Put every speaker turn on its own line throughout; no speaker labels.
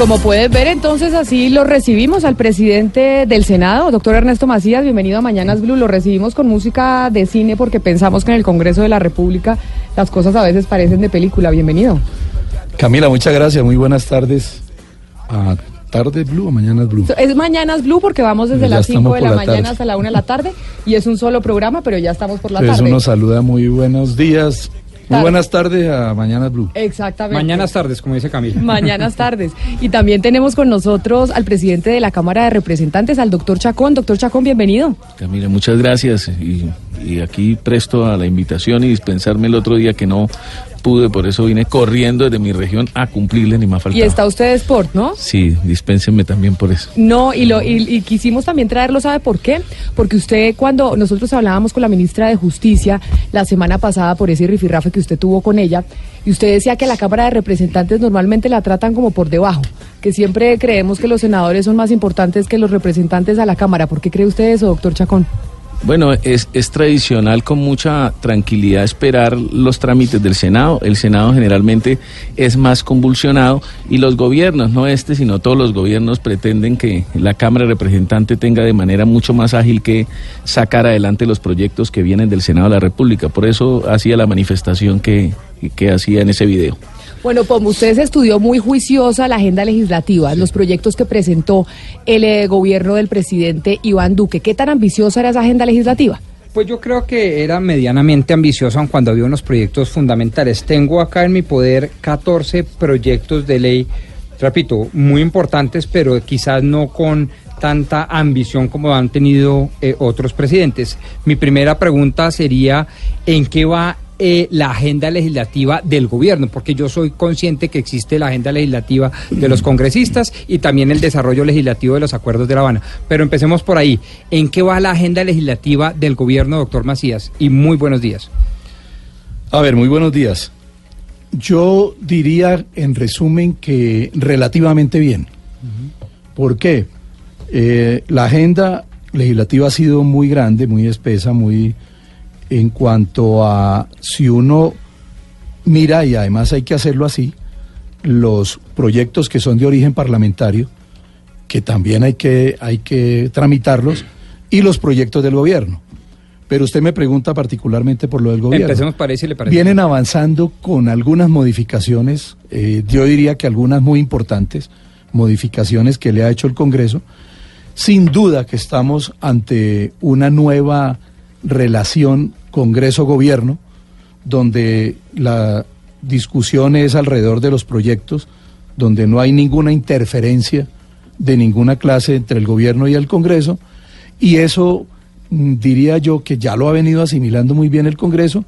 como puedes ver, entonces así lo recibimos al presidente del Senado, doctor Ernesto Macías. Bienvenido a Mañanas Blue. Lo recibimos con música de cine porque pensamos que en el Congreso de la República las cosas a veces parecen de película. Bienvenido.
Camila, muchas gracias. Muy buenas tardes. A tarde Blue o Mañanas Blue.
Es Mañanas Blue porque vamos desde
Ya
las 5
estamos
de la,
la
mañana hasta la 1 de la tarde y es un solo programa, pero ya estamos por la
Entonces
tarde.
uno saluda muy buenos días. Muy buenas tardes a Mañanas Blue.
Exactamente.
Mañanas tardes, como dice Camila.
Mañanas tardes. Y también tenemos con nosotros al presidente de la Cámara de Representantes, al doctor Chacón. Doctor Chacón, bienvenido.
Camila, muchas gracias y, y aquí presto a la invitación y dispensarme el otro día que no pude, por eso vine corriendo desde mi región a cumplirle ni más
Y
faltaba.
está usted de Sport, ¿no?
Sí, dispénsenme también por eso.
No, y, lo, y, y quisimos también traerlo, ¿sabe por qué? Porque usted, cuando nosotros hablábamos con la ministra de Justicia la semana pasada por ese rifirrafe que usted tuvo con ella, y usted decía que la Cámara de Representantes normalmente la tratan como por debajo, que siempre creemos que los senadores son más importantes que los representantes a la Cámara. ¿Por qué cree usted eso, doctor Chacón?
Bueno, es, es tradicional con mucha tranquilidad esperar los trámites del Senado. El Senado generalmente es más convulsionado y los gobiernos, no este, sino todos los gobiernos pretenden que la Cámara de Representantes tenga de manera mucho más ágil que sacar adelante los proyectos que vienen del Senado de la República. Por eso hacía la manifestación que, que hacía en ese video.
Bueno, como usted se estudió muy juiciosa la agenda legislativa, los proyectos que presentó el eh, gobierno del presidente Iván Duque, ¿qué tan ambiciosa era esa agenda legislativa?
Pues yo creo que era medianamente ambicioso aun cuando había unos proyectos fundamentales. Tengo acá en mi poder 14 proyectos de ley, repito, muy importantes, pero quizás no con tanta ambición como han tenido eh, otros presidentes. Mi primera pregunta sería, ¿en qué va eh, la agenda legislativa del gobierno? Porque yo soy consciente que existe la agenda legislativa de los congresistas y también el desarrollo legislativo de los acuerdos de La Habana. Pero empecemos por ahí. ¿En qué va la agenda legislativa del gobierno, doctor Macías? Y muy buenos días.
A ver, muy buenos días. Yo diría, en resumen, que relativamente bien. ¿Por qué? Eh, la agenda legislativa ha sido muy grande, muy espesa, muy en cuanto a si uno mira, y además hay que hacerlo así, los proyectos que son de origen parlamentario, que también hay que, hay que tramitarlos, y los proyectos del gobierno. Pero usted me pregunta particularmente por lo del gobierno.
Empecemos ahí, si le parece.
Vienen avanzando con algunas modificaciones, eh, yo diría que algunas muy importantes, modificaciones que le ha hecho el Congreso. Sin duda que estamos ante una nueva relación Congreso-Gobierno, donde la discusión es alrededor de los proyectos, donde no hay ninguna interferencia de ninguna clase entre el Gobierno y el Congreso, y eso mm, diría yo que ya lo ha venido asimilando muy bien el Congreso,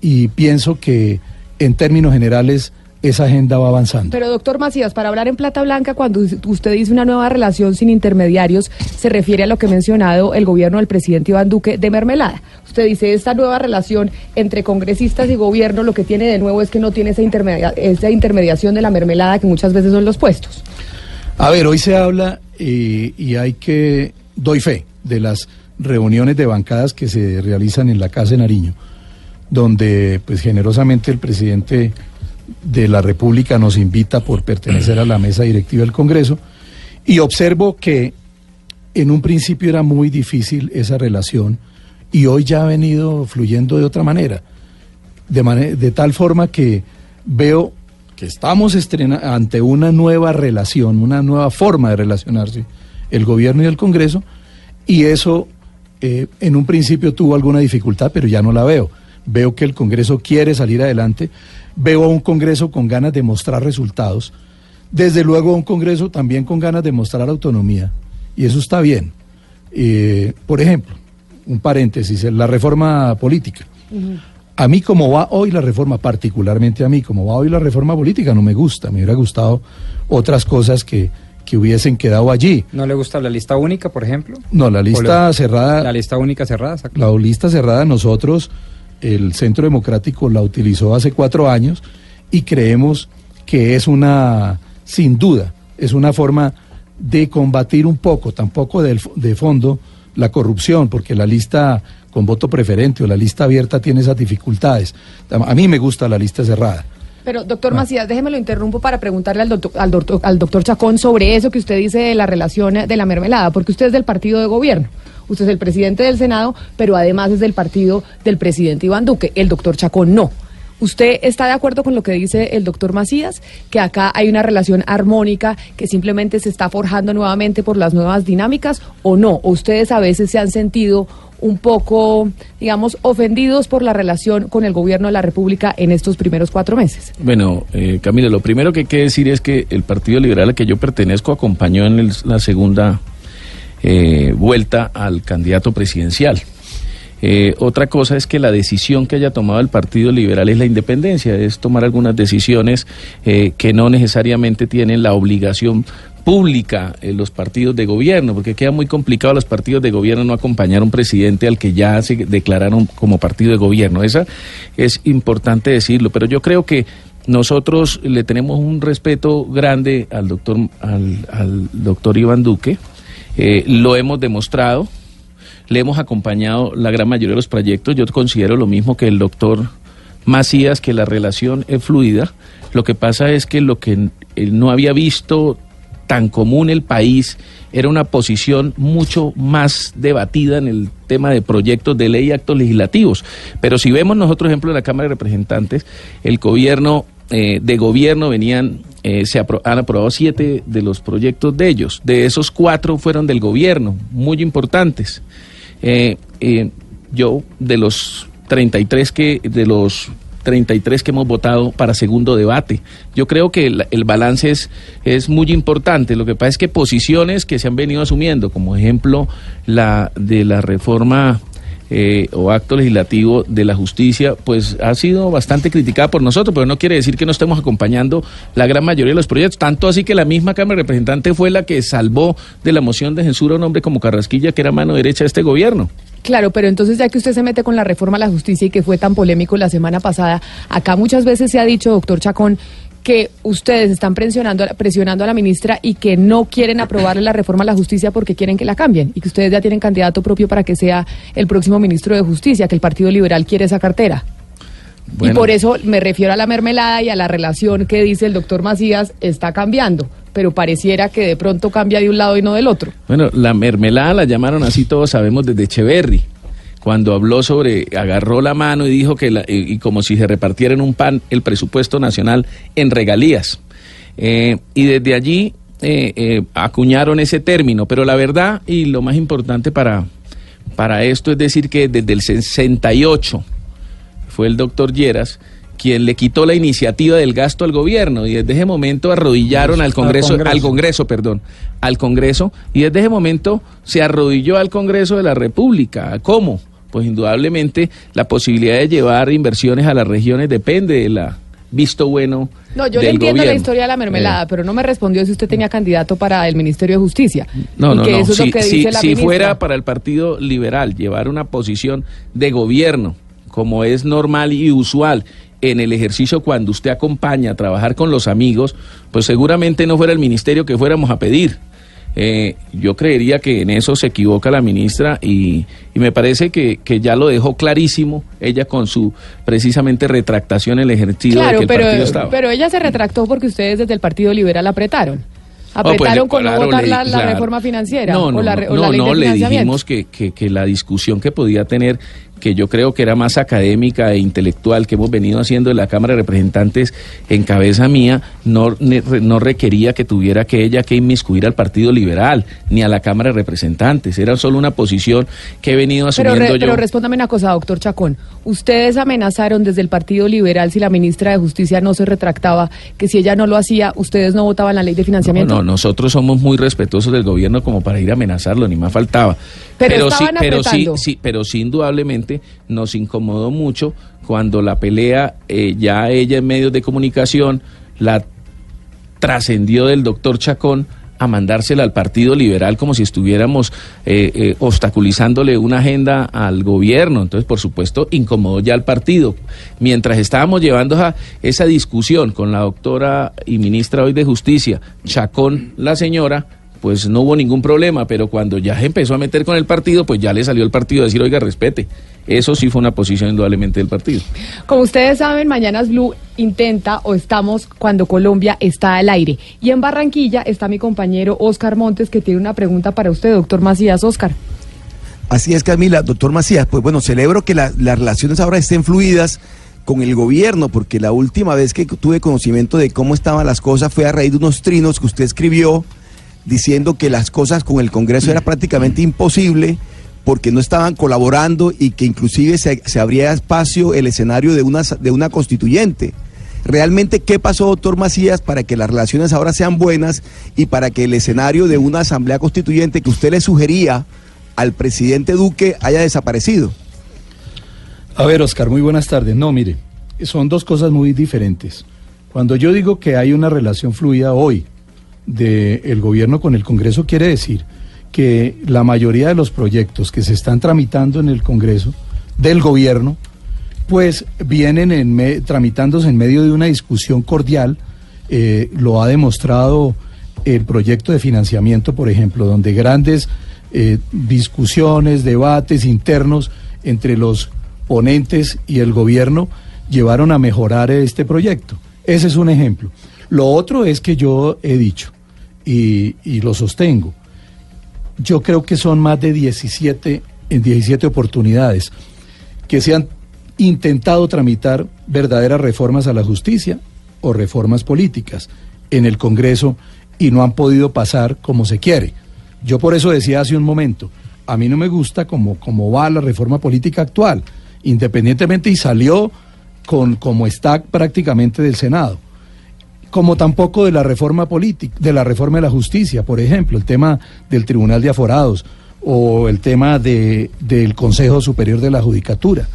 y pienso que en términos generales esa agenda va avanzando.
Pero doctor Macías, para hablar en plata blanca, cuando usted dice una nueva relación sin intermediarios, se refiere a lo que ha mencionado el gobierno del presidente Iván Duque de mermelada. Usted dice, esta nueva relación entre congresistas y gobierno lo que tiene de nuevo es que no tiene esa, intermedia- esa intermediación de la mermelada que muchas veces son los puestos.
A ver, hoy se habla eh, y hay que, doy fe, de las reuniones de bancadas que se realizan en la Casa de Nariño, donde pues generosamente el presidente de la República nos invita por pertenecer a la mesa directiva del Congreso y observo que en un principio era muy difícil esa relación y hoy ya ha venido fluyendo de otra manera, de, tal forma que veo que estamos ante una nueva relación, una nueva forma de relacionarse el gobierno y el Congreso y eso eh, en un principio tuvo alguna dificultad, pero ya no la veo. Veo que el Congreso quiere salir adelante, veo a un Congreso con ganas de mostrar resultados, desde luego a un Congreso también con ganas de mostrar autonomía, y eso está bien. Eh, por ejemplo, un paréntesis, la reforma política. A mí como va hoy la reforma, particularmente a mí como va hoy la reforma política, no me gusta, me hubiera gustado otras cosas que, que hubiesen quedado allí.
¿No le gusta la lista única, por ejemplo?
No, la lista
¿O le-
cerrada,
La lista única cerrada, exacto.
la lista cerrada nosotros, el Centro Democrático la utilizó hace cuatro años y creemos que es una, sin duda, es una forma de combatir un poco, tampoco de fondo, la corrupción, porque la lista con voto preferente o la lista abierta tiene esas dificultades. A mí me gusta la lista cerrada.
Pero, doctor Macías, déjeme lo interrumpo para preguntarle al doctor, al, doctor, al doctor Chacón sobre eso que usted dice de la relación de la mermelada, porque usted es del partido de gobierno. Usted es el presidente del Senado, pero además es del partido del presidente Iván Duque. El doctor Chacón no. ¿Usted está de acuerdo con lo que dice el doctor Macías? Que acá hay una relación armónica que simplemente se está forjando nuevamente por las nuevas dinámicas o no? ¿O ustedes a veces se han sentido un poco, digamos, ofendidos por la relación con el gobierno de la República en estos primeros cuatro meses?
Bueno, eh, Camila, lo primero que hay que decir es que el Partido Liberal al que yo pertenezco acompañó en la segunda eh, vuelta al candidato presidencial. Eh, otra cosa es que la decisión que haya tomado el Partido Liberal es la independencia, es tomar algunas decisiones eh, que no necesariamente tienen la obligación pública en los partidos de gobierno, porque queda muy complicado los partidos de gobierno no acompañar a un presidente al que ya se declararon como partido de gobierno. Esa es importante decirlo, pero yo creo que nosotros le tenemos un respeto grande al doctor, al doctor Iván Duque, eh, lo hemos demostrado, le hemos acompañado la gran mayoría de los proyectos. Yo considero lo mismo que el doctor Macías, que la relación es fluida. Lo que pasa es que lo que no había visto tan común el país era una posición mucho más debatida en el tema de proyectos de ley y actos legislativos. Pero si vemos nosotros, ejemplo, en la Cámara de Representantes, el gobierno eh, de gobierno venían, eh, se han aprobado siete de los proyectos de ellos. De esos cuatro fueron del gobierno, muy importantes. Eh, yo de los 33 que de los 33 que hemos votado para segundo debate. Yo creo que el, el balance es, es muy importante. Lo que pasa es que posiciones que se han venido asumiendo, como ejemplo la de la reforma eh, o acto legislativo de la justicia, pues ha sido bastante criticada por nosotros, pero no quiere decir que no estemos acompañando la gran mayoría de los proyectos. Tanto así que la misma Cámara de Representantes fue la que salvó de la moción de censura a un hombre como Carrasquilla, que era mano derecha de este gobierno.
Claro, pero entonces ya que usted se mete con la reforma a la justicia y que fue tan polémico la semana pasada, acá muchas veces se ha dicho, doctor Chacón, que ustedes están presionando, presionando a la ministra y que no quieren aprobarle la reforma a la justicia porque quieren que la cambien y que ustedes ya tienen candidato propio para que sea el próximo ministro de Justicia, que el Partido Liberal quiere esa cartera. Y por eso me refiero a la mermelada y a la relación que dice el doctor Macías está cambiando, pero pareciera que de pronto cambia de un lado y no del otro.
Bueno, la mermelada la llamaron así, todos sabemos, desde Echeverry, cuando habló sobre, agarró la mano y dijo que, la- y, y como si se repartiera en un pan el presupuesto nacional en regalías. Eh, y desde allí eh, eh, acuñaron ese término, pero la verdad y lo más importante para, para esto es decir que desde el 68 fue el doctor Lleras quien le quitó la iniciativa del gasto al gobierno y desde ese momento arrodillaron al Congreso,
Congreso.
al Congreso, perdón, al Congreso y desde ese momento se arrodilló al Congreso de la República. ¿Cómo? Pues indudablemente la posibilidad de llevar inversiones a las regiones depende de la visto bueno
No, yo le entiendo la historia de la mermelada,
Eh,
pero no me respondió si usted tenía candidato para el Ministerio de Justicia.
No,
Y
no,
que
no.
Eso es
Si,
lo que
si-
dice la
si
ministra.
fuera para el Partido Liberal llevar una posición de gobierno, como es normal y usual en el ejercicio cuando usted acompaña a trabajar con los amigos, pues seguramente no fuera el ministerio que fuéramos a pedir. Eh, yo creería que en eso se equivoca la ministra y, y me parece que, que ya lo dejó clarísimo ella con su precisamente retractación en el ejercicio de
Claro,
que el
pero,
partido estaba.
pero ella se retractó porque ustedes desde el Partido Liberal apretaron.
No, pues,
Apretaron con no
claro,
votar
le-
la, la reforma financiera
No,
o
no,
la,
no,
o la
no,
ley
no,
de
le dijimos que, que, que la discusión que podía tener, que yo creo que era más académica e intelectual que hemos venido haciendo en la Cámara de Representantes en cabeza mía, no, no requería que tuviera que ella que inmiscuir al Partido Liberal ni a la Cámara de Representantes. Era solo una posición que he venido
Pero,
asumiendo
re-
yo.
pero respóndame una cosa, doctor Chacón. Ustedes amenazaron desde el Partido Liberal si la ministra de Justicia no se retractaba, que si ella no lo hacía, ustedes no votaban la ley de financiamiento.
No, no, nosotros somos muy respetuosos del gobierno como para ir a amenazarlo, ni más faltaba.
Pero
sí, pero sí, sí, pero sí indudablemente nos incomodó mucho cuando la pelea eh, ya ella en medios de comunicación la trascendió del doctor Chacón a mandársela al Partido Liberal como si estuviéramos eh, eh, obstaculizándole una agenda al gobierno. Entonces, por supuesto, incomodó ya al partido. Mientras estábamos llevando esa discusión con la doctora y ministra hoy de Justicia, Chacón, la señora, pues no hubo ningún problema, pero cuando ya se empezó a meter con el partido, pues ya le salió el partido a decir, oiga, respete. Eso sí fue una posición indudablemente del partido.
Como ustedes saben, Mañanas Blue intenta o estamos cuando Colombia está al aire. Y en Barranquilla está mi compañero Oscar Montes que tiene una pregunta para usted, doctor Macías. Oscar.
Así es, Camila. Doctor Macías, pues bueno, celebro que las relaciones ahora estén fluidas con el gobierno, porque la última vez que tuve conocimiento de cómo estaban las cosas fue a raíz de unos trinos que usted escribió diciendo que las cosas con el Congreso era prácticamente imposible porque no estaban colaborando y que inclusive se, se abría espacio el escenario de una, de una constituyente. Realmente, ¿qué pasó, doctor Macías, para que las relaciones ahora sean buenas y para que el escenario de una asamblea constituyente que usted le sugería al presidente Duque haya desaparecido?
A ver, Oscar, muy buenas tardes. No, mire, son dos cosas muy diferentes. Cuando yo digo que hay una relación fluida hoy del gobierno con el Congreso, quiere decir que la mayoría de los proyectos que se están tramitando en el Congreso del gobierno, pues vienen en tramitándose en medio de una discusión cordial. Eh, lo ha demostrado el proyecto de financiamiento, por ejemplo, donde grandes eh, discusiones, debates internos entre los ponentes y el gobierno llevaron a mejorar este proyecto. Ese es un ejemplo. Lo otro es que yo he dicho, y, lo sostengo, yo creo que son más de 17, en 17 oportunidades que se han intentado tramitar verdaderas reformas a la justicia o reformas políticas en el Congreso y no han podido pasar como se quiere. Yo por eso decía hace un momento, a mí no me gusta cómo, cómo va la reforma política actual independientemente y salió con como está prácticamente del Senado. Como tampoco de la reforma política, de la reforma de la justicia, por ejemplo, el tema del Tribunal de Aforados o el tema de, del Consejo Superior de la Judicatura.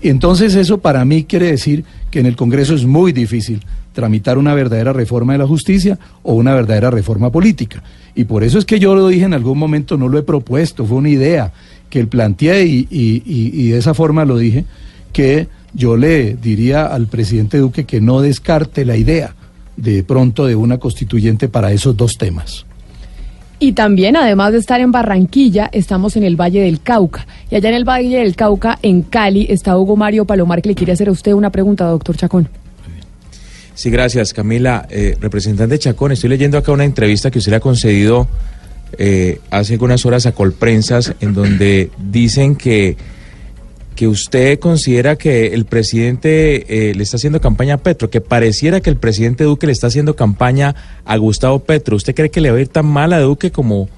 Entonces eso para mí quiere decir que en el Congreso es muy difícil tramitar una verdadera reforma de la justicia o una verdadera reforma política. Y por eso es que yo lo dije en algún momento, no lo he propuesto, fue una idea que él planteé y, de esa forma lo dije, que yo le diría al presidente Duque que no descarte la idea de pronto de una constituyente para esos dos temas.
Y también, además de estar en Barranquilla, estamos en el Valle del Cauca. Y allá en el Valle del Cauca, en Cali, está Hugo Mario Palomar, que le quiere hacer a usted una pregunta, doctor Chacón.
Sí, gracias, Camila. Eh, representante Chacón, estoy leyendo acá una entrevista que usted le ha concedido eh, hace algunas horas a Colprensas, en donde dicen que, que usted considera que el presidente eh, le está haciendo campaña a Petro, que pareciera que el presidente Duque le está haciendo campaña a Gustavo Petro. ¿Usted cree que le va a ir tan mal a Duque como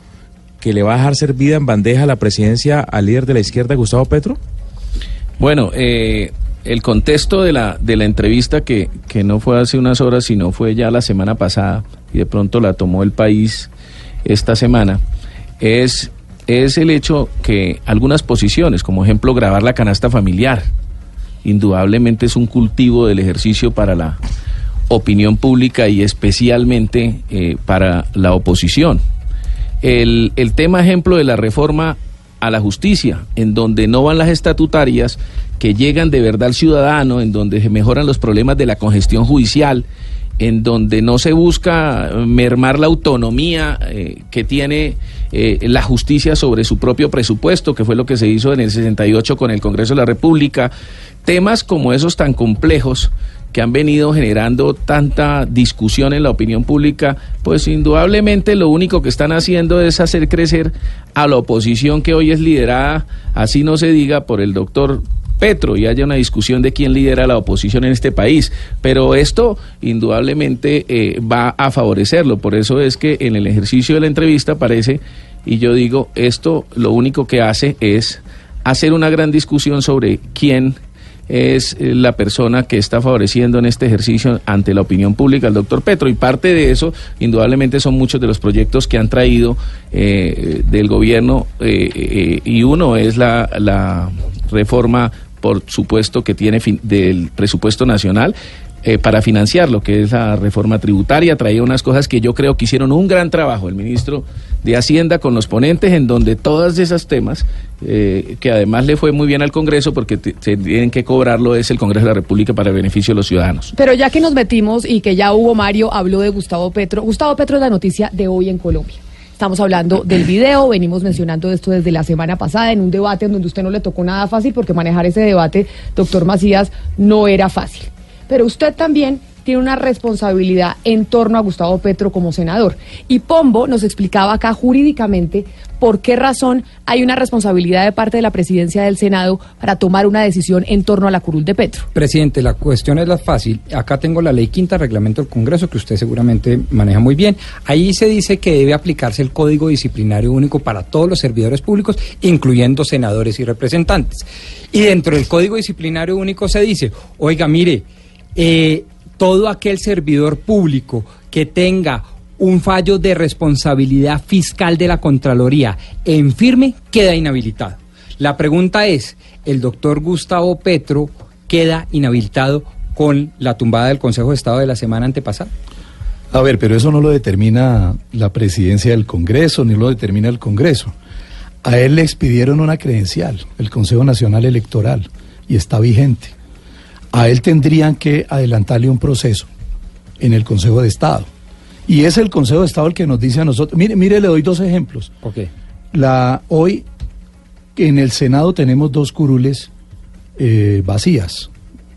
que le va a dejar servida en bandeja la presidencia al líder de la izquierda, Gustavo Petro?
Bueno, eh, el contexto de la, de la entrevista que, que no fue hace unas horas, sino fue ya la semana pasada, y de pronto la tomó el país esta semana es, es el hecho que algunas posiciones, como ejemplo grabar la canasta familiar, indudablemente es un cultivo del ejercicio para la opinión pública y especialmente eh, para la oposición. El, el tema ejemplo de la reforma a la justicia, en donde no van las estatutarias que llegan de verdad al ciudadano, en donde se mejoran los problemas de la congestión judicial, en donde no se busca mermar la autonomía eh, que tiene eh, la justicia sobre su propio presupuesto, que fue lo que se hizo en el 68 con el Congreso de la República, temas como esos tan complejos que han venido generando tanta discusión en la opinión pública, pues indudablemente lo único que están haciendo es hacer crecer a la oposición que hoy es liderada, así no se diga, por el doctor Petro y haya una discusión de quién lidera la oposición en este país. Pero esto indudablemente eh, va a favorecerlo. Por eso es que en el ejercicio de la entrevista parece, y yo digo, esto lo único que hace es hacer una gran discusión sobre quién es eh, la persona que está favoreciendo en este ejercicio ante la opinión pública el doctor Petro. Y parte de eso, indudablemente, son muchos de los proyectos que han traído eh, del gobierno y uno es la reforma por supuesto, que tiene del presupuesto nacional. Eh, para financiar lo que es la reforma tributaria, traía unas cosas que yo creo que hicieron un gran trabajo el ministro de Hacienda con los ponentes, en donde todos esos temas, eh, que además le fue muy bien al Congreso, porque tienen que cobrarlo, es el Congreso de la República para el beneficio de los ciudadanos.
Pero ya que nos metimos y que ya hubo Mario, habló de Gustavo Petro, Gustavo Petro es la noticia de hoy en Colombia. Estamos hablando del video, venimos mencionando esto desde la semana pasada en un debate en donde usted no le tocó nada fácil porque manejar ese debate, doctor Macías, no era fácil. Pero usted también tiene una responsabilidad en torno a Gustavo Petro como senador. Y Pombo nos explicaba acá jurídicamente por qué razón hay una responsabilidad de parte de la presidencia del Senado para tomar una decisión en torno a la curul de Petro.
Presidente, la cuestión es la fácil. Acá tengo la ley quinta, reglamento del Congreso, que usted seguramente maneja muy bien. Ahí se dice que debe aplicarse el Código Disciplinario Único para todos los servidores públicos, incluyendo senadores y representantes. Y dentro del Código Disciplinario Único se dice, oiga, mire, eh, todo aquel servidor público que tenga un fallo de responsabilidad fiscal de la Contraloría en firme queda inhabilitado. La pregunta es, ¿el doctor Gustavo Petro queda inhabilitado con la tumbada del Consejo de Estado de la semana antepasada?
A ver, pero eso no lo determina la presidencia del Congreso, ni lo determina el Congreso. A él le expidieron una credencial, el Consejo Nacional Electoral, y está vigente. A él tendrían que adelantarle un proceso en el Consejo de Estado. Y es el Consejo de Estado el que nos dice a nosotros. Mire, mire le doy dos ejemplos. La, hoy en el Senado tenemos dos curules eh, vacías,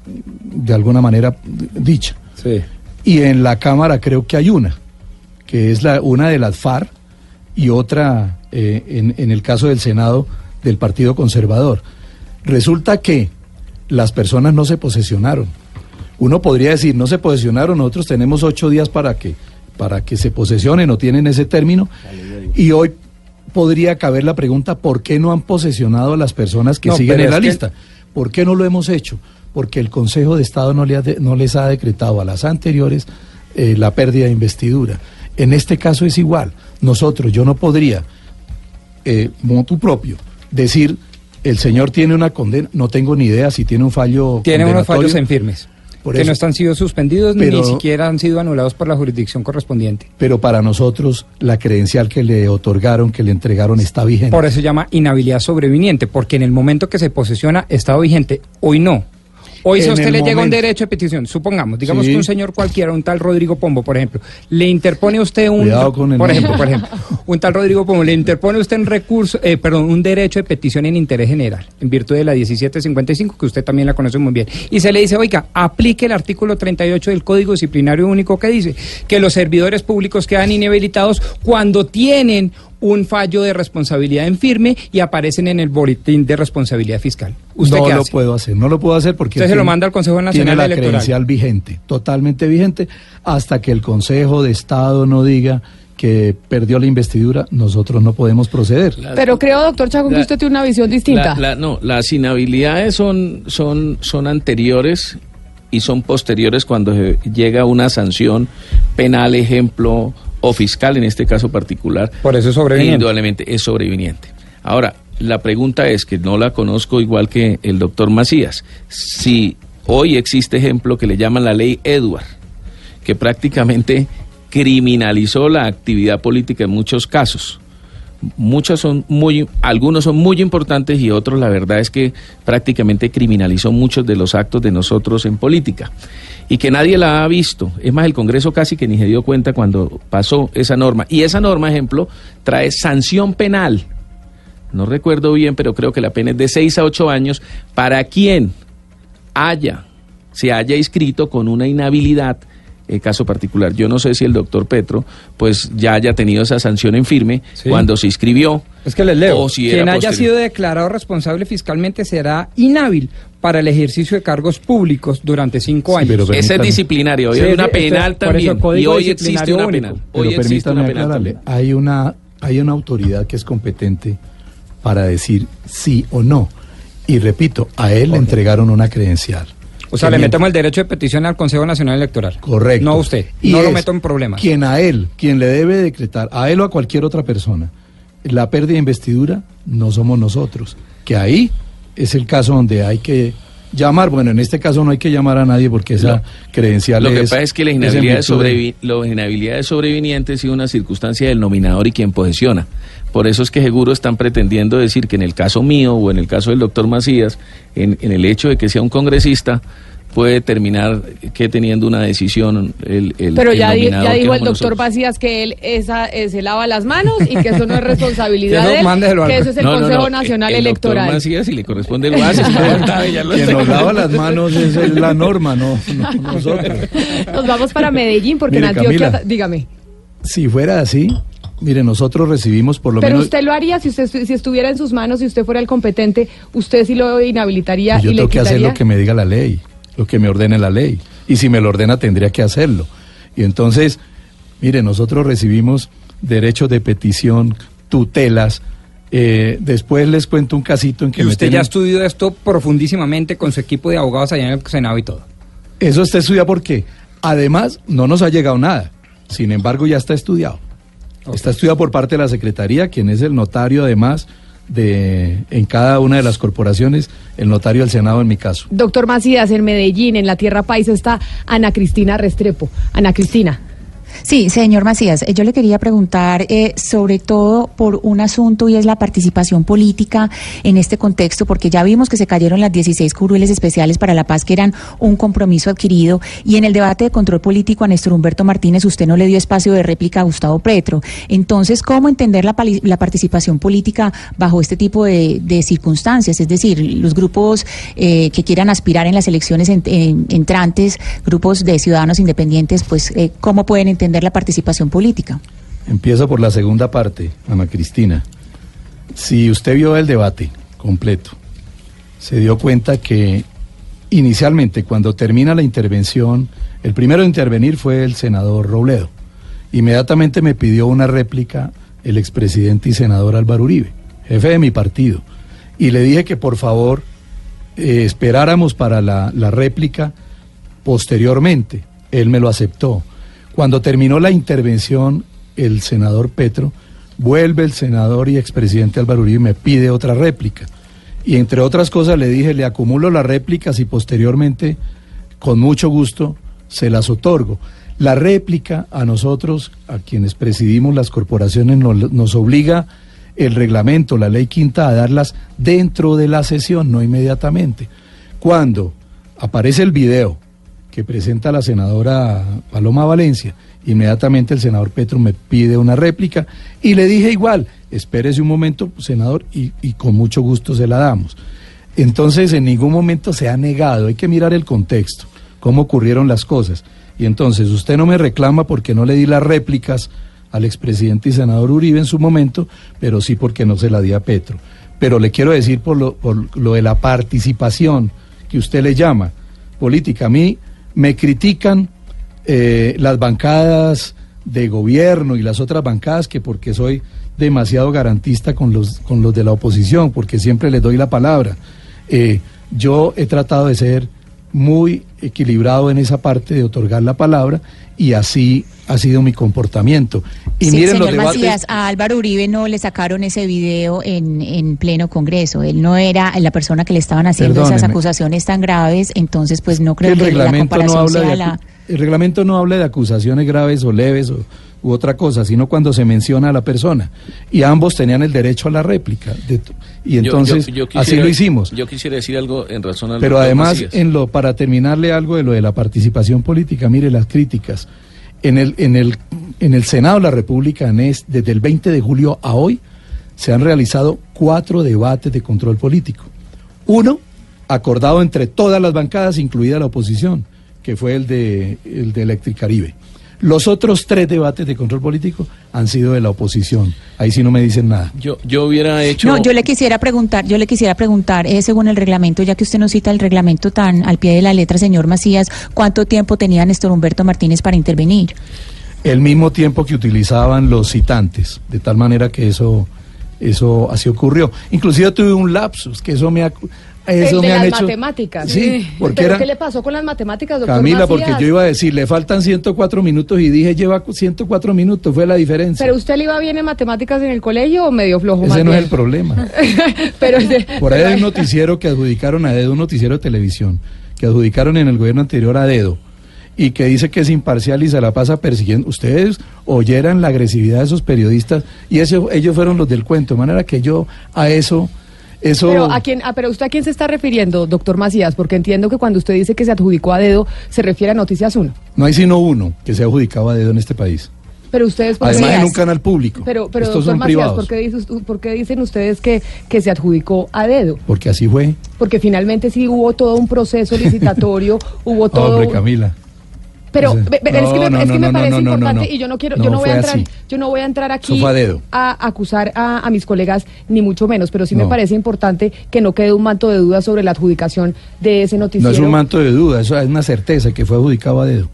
de alguna manera dicha.
Sí.
Y en la Cámara creo que hay una, que es la, una de las FARC y otra, eh, en, en el caso del Senado, del Partido Conservador. Resulta que las personas no se posesionaron. Uno podría decir, no se posesionaron, nosotros tenemos ocho días para que, para que se posesionen o tienen ese término. Y hoy podría caber la pregunta, ¿por qué no han posesionado a las personas que
No,
siguen en la
que-
lista? ¿Por qué no lo hemos hecho? Porque el Consejo de Estado no, le ha de- no les ha decretado a las anteriores eh, la pérdida de investidura. En este caso es igual. Nosotros, yo no podría, eh, motu propio, decir, el señor tiene una condena, no tengo ni idea si tiene un fallo
Tiene unos fallos en firmes.
Por
que
eso.
no están sido suspendidos
Pero-
ni siquiera han sido anulados por la jurisdicción correspondiente.
Pero para nosotros la credencial que le otorgaron, que le entregaron, está vigente.
Por eso se llama inhabilidad sobreviniente, porque en el momento que se posesiona estaba vigente, hoy no. Hoy si a usted le llega un derecho de petición, supongamos, digamos
Sí.
que un señor cualquiera, un tal Rodrigo Pombo, por ejemplo, le interpone a usted un,
Cuidado con el
por ejemplo, por ejemplo, un tal Rodrigo Pombo, le interpone a usted un recurso, eh, perdón, un derecho de petición en interés general, en virtud de la 1755, que usted también la conoce muy bien, y se le dice, oiga, aplique el artículo 38 del Código Disciplinario Único que dice que los servidores públicos quedan inhabilitados cuando tienen un fallo de responsabilidad en firme y aparecen en el boletín de responsabilidad fiscal. ¿Usted
no
qué
lo puedo hacer, no lo puedo hacer porque
Usted se lo manda al Consejo Nacional
tiene la
Electoral.
credencial vigente, totalmente vigente, hasta que el Consejo de Estado no diga que perdió la investidura, nosotros no podemos proceder.
Pero creo, doctor Chacón, que usted tiene una visión distinta.
La- la- no, las inhabilidades son, son, son anteriores y son posteriores cuando se llega una sanción penal, ejemplo, o fiscal en este caso particular.
Por eso es sobreviniente.
Indudablemente es sobreviniente. Ahora, la pregunta es, que no la conozco igual que el doctor Macías, si hoy existe ejemplo que le llaman la ley Edward, que prácticamente criminalizó la actividad política en muchos casos. Muchos son muy, algunos son muy importantes y otros la verdad es que prácticamente criminalizó muchos de los actos de nosotros en política y que nadie la ha visto. Es más, el Congreso casi que ni se dio cuenta cuando pasó esa norma. Y esa norma, ejemplo, trae sanción penal. No recuerdo bien, pero creo que la pena es de 6 a 8 años para quien haya, se haya inscrito con una inhabilidad, eh, caso particular. Yo no sé si el doctor Petro, pues ya haya tenido esa sanción en firme
Sí.
cuando se inscribió.
Es que les leo.
O si
Quien haya
posterior.
sido declarado responsable fiscalmente será inhábil para el ejercicio de cargos públicos durante cinco
Sí,
años.
pero
Esa es
Permítame.
disciplinaria, hoy
Sí,
hay una penal
eso,
también. Y hoy existe
Disciplinario
una
Único.
penal.
Pero
existe una
permítame
penal
aclararle,
también.
hay una, hay una autoridad que es competente para decir sí o no. Y repito, a él le entregaron una credencial.
O sea, le metemos el derecho de petición al Consejo Nacional Electoral.
Correcto.
No a usted.
Y
no lo meto en problemas.
Quien a él, quien le debe decretar, a él o a cualquier otra persona, la pérdida de investidura, no somos nosotros. Que ahí es el caso donde hay que llamar. Bueno, en este caso no hay que llamar a nadie porque esa
Lo-
credencial
Lo que
es.
pasa es que la inhabilidad, de la inhabilidad de es una circunstancia del nominador y quien posesiona. Por eso es que seguro están pretendiendo decir que en el caso mío o en el caso del doctor Macías, en, en el hecho de que sea un congresista, puede terminar que teniendo una decisión el, el
Pero
el
ya,
nominador
ya dijo el doctor. Macías que él esa, eh, se lava las manos y que eso no es responsabilidad de él, que eso es el
No, no,
Consejo
no,
Nacional
el doctor
Electoral.
Macías, si le corresponde el si lo
Quien
sé.
nos lava las manos es el- la norma, no, no nosotros.
Nos vamos para Medellín porque
Mire,
en Antioquia,
Camila.
dígame.
Si fuera así, mire, nosotros recibimos por lo
Pero
menos...
usted lo haría si usted si estuviera en sus manos, si usted fuera el competente, usted sí lo inhabilitaría
Pues yo
y le
tengo que hacer
quitaría.
lo que me diga la ley, lo que me ordene la ley. Y si me lo ordena, tendría que hacerlo. Y entonces, mire, nosotros recibimos derechos de petición, tutelas. eh, después les cuento un casito en que
Y
me
usted ya
tienen-
estudió esto profundísimamente con su equipo de abogados allá en el Senado y todo.
Eso está estudiado porque además no nos ha llegado nada. Sin embargo, ya está estudiado. Está estudiado por parte de la Secretaría, quien es el notario además de en cada una de las corporaciones, el notario del Senado en mi caso.
Doctor Macías, en Medellín, en la Tierra Paisa, está Ana Cristina Restrepo. Ana Cristina.
Sí, señor Macías, eh, yo le quería preguntar eh, sobre todo por un asunto y es la participación política en este contexto, porque ya vimos que se cayeron las 16 curules especiales para la paz, que eran un compromiso adquirido, y en el debate de control político a Néstor Humberto Martínez usted no le dio espacio de réplica a Gustavo Petro. Entonces, ¿cómo entender la, la participación política bajo este tipo de, de circunstancias? Es decir, los grupos eh, que quieran aspirar en las elecciones en- en- entrantes, grupos de ciudadanos independientes, pues, eh, ¿cómo pueden entender la participación política?
Empiezo por la segunda parte, Ana Cristina. Si usted vio el debate completo, se dio cuenta que inicialmente cuando termina la intervención, el primero en intervenir fue el senador Robledo. Inmediatamente me pidió una réplica el expresidente y senador Álvaro Uribe, jefe de mi partido, y le dije que por favor eh, esperáramos para la réplica posteriormente. Él me lo aceptó. Cuando terminó la intervención, el senador Petro, vuelve el senador y expresidente Álvaro Uribe y me pide otra réplica. Y entre otras cosas le dije, le acumulo las réplicas y posteriormente, con mucho gusto, se las otorgo. La réplica a nosotros, a quienes presidimos las corporaciones, nos, nos obliga el reglamento, la ley quinta, a darlas dentro de la sesión, no inmediatamente. Cuando aparece el video presenta la senadora Paloma Valencia, inmediatamente el senador Petro me pide una réplica y le dije igual, espérese un momento, senador, y, y con mucho gusto se la damos. Entonces, en ningún momento se ha negado, hay que mirar el contexto, cómo ocurrieron las cosas. Y entonces, usted no me reclama porque no le di las réplicas al expresidente y senador Uribe en su momento, pero sí porque no se la di a Petro. Pero le quiero decir por lo, por lo de la participación que usted le llama política. A mí me critican eh, las bancadas de gobierno y las otras bancadas que porque soy demasiado garantista con los, con los de la oposición, porque siempre les doy la palabra. Eh, yo he tratado de ser muy equilibrado en esa parte de otorgar la palabra y así ha sido mi comportamiento. Y
Sí,
miren
señor
los debates.
Macías, a Álvaro Uribe no le sacaron ese video en, en pleno Congreso. Él no era la persona que le estaban haciendo esas
Perdóneme.
acusaciones tan graves, entonces pues no creo
el
que la
reglamento no
comparación
habla
sea
de
la...
el reglamento no habla de acusaciones graves o leves o, u otra cosa, sino cuando se menciona a la persona. Y ambos tenían el derecho a la réplica. de y entonces
yo- yo
así
quisiera-
lo hicimos.
Yo quisiera decir algo en razón al
Pero además, en lo, para terminarle algo de lo de la participación política, mire las críticas. En el, en el, en el Senado de la República, en es- desde el 20 de julio a hoy, se han realizado cuatro debates de control político. Uno, acordado entre todas las bancadas, incluida la oposición, que fue el de, el de Electricaribe. Los otros tres debates de control político han sido de la oposición. Ahí sí no me dicen nada.
Yo, yo hubiera hecho...
No, yo le quisiera preguntar, yo le quisiera preguntar, eh, según el reglamento, ya que usted nos cita el reglamento tan al pie de la letra, señor Macías, ¿cuánto tiempo tenía Néstor Humberto Martínez para intervenir?
el mismo tiempo que utilizaban los citantes, de tal manera que eso, eso así ocurrió. Inclusive tuve un lapsus, que eso me ha, eso
el de
me han
las
hecho.
matemáticas.
Sí, porque
¿Pero
era
qué le pasó con las matemáticas, doctor
Camila, porque yo iba a decir, le faltan 104 minutos y dije lleva 104 minutos, fue la diferencia.
¿Pero usted le iba bien en matemáticas en el colegio o medio flojo
Ese no es el problema.
pero ese-
Por ahí hay un noticiero que adjudicaron a dedo, un noticiero de televisión, que adjudicaron en el gobierno anterior a dedo, y que dice que es imparcial y se la pasa persiguiendo. Ustedes oyeran la agresividad de esos periodistas, y ellos fueron los del cuento, de manera que yo a eso, Eso,
Pero, ¿a quién, ah, pero usted a quién se está refiriendo, doctor Macías, porque entiendo que cuando usted dice que se adjudicó a dedo, se refiere a Noticias 1.
no hay sino uno que se ha adjudicado a dedo en este país.
Pero ustedes... ¿por
Además en un canal público.
Pero, pero
Estos
doctor
son
Macías,
privados.
¿por qué, dice por qué dicen ustedes que, que se adjudicó a dedo?
Porque así fue.
Porque finalmente sí hubo todo un proceso licitatorio, hubo todo...
Hombre, Camila.
Pero,
No
es que me,
No,
es
no,
que me
no, no,
parece
no, no,
importante
no.
y yo no quiero,
No,
yo no voy a entrar,
así.
yo no voy a entrar aquí
a
acusar a, a mis colegas ni mucho menos, pero sí me
No.
parece importante que no quede un manto de duda sobre la adjudicación de ese
No
noticiero.
es un manto de duda, eso es una certeza que fue adjudicado a dedo.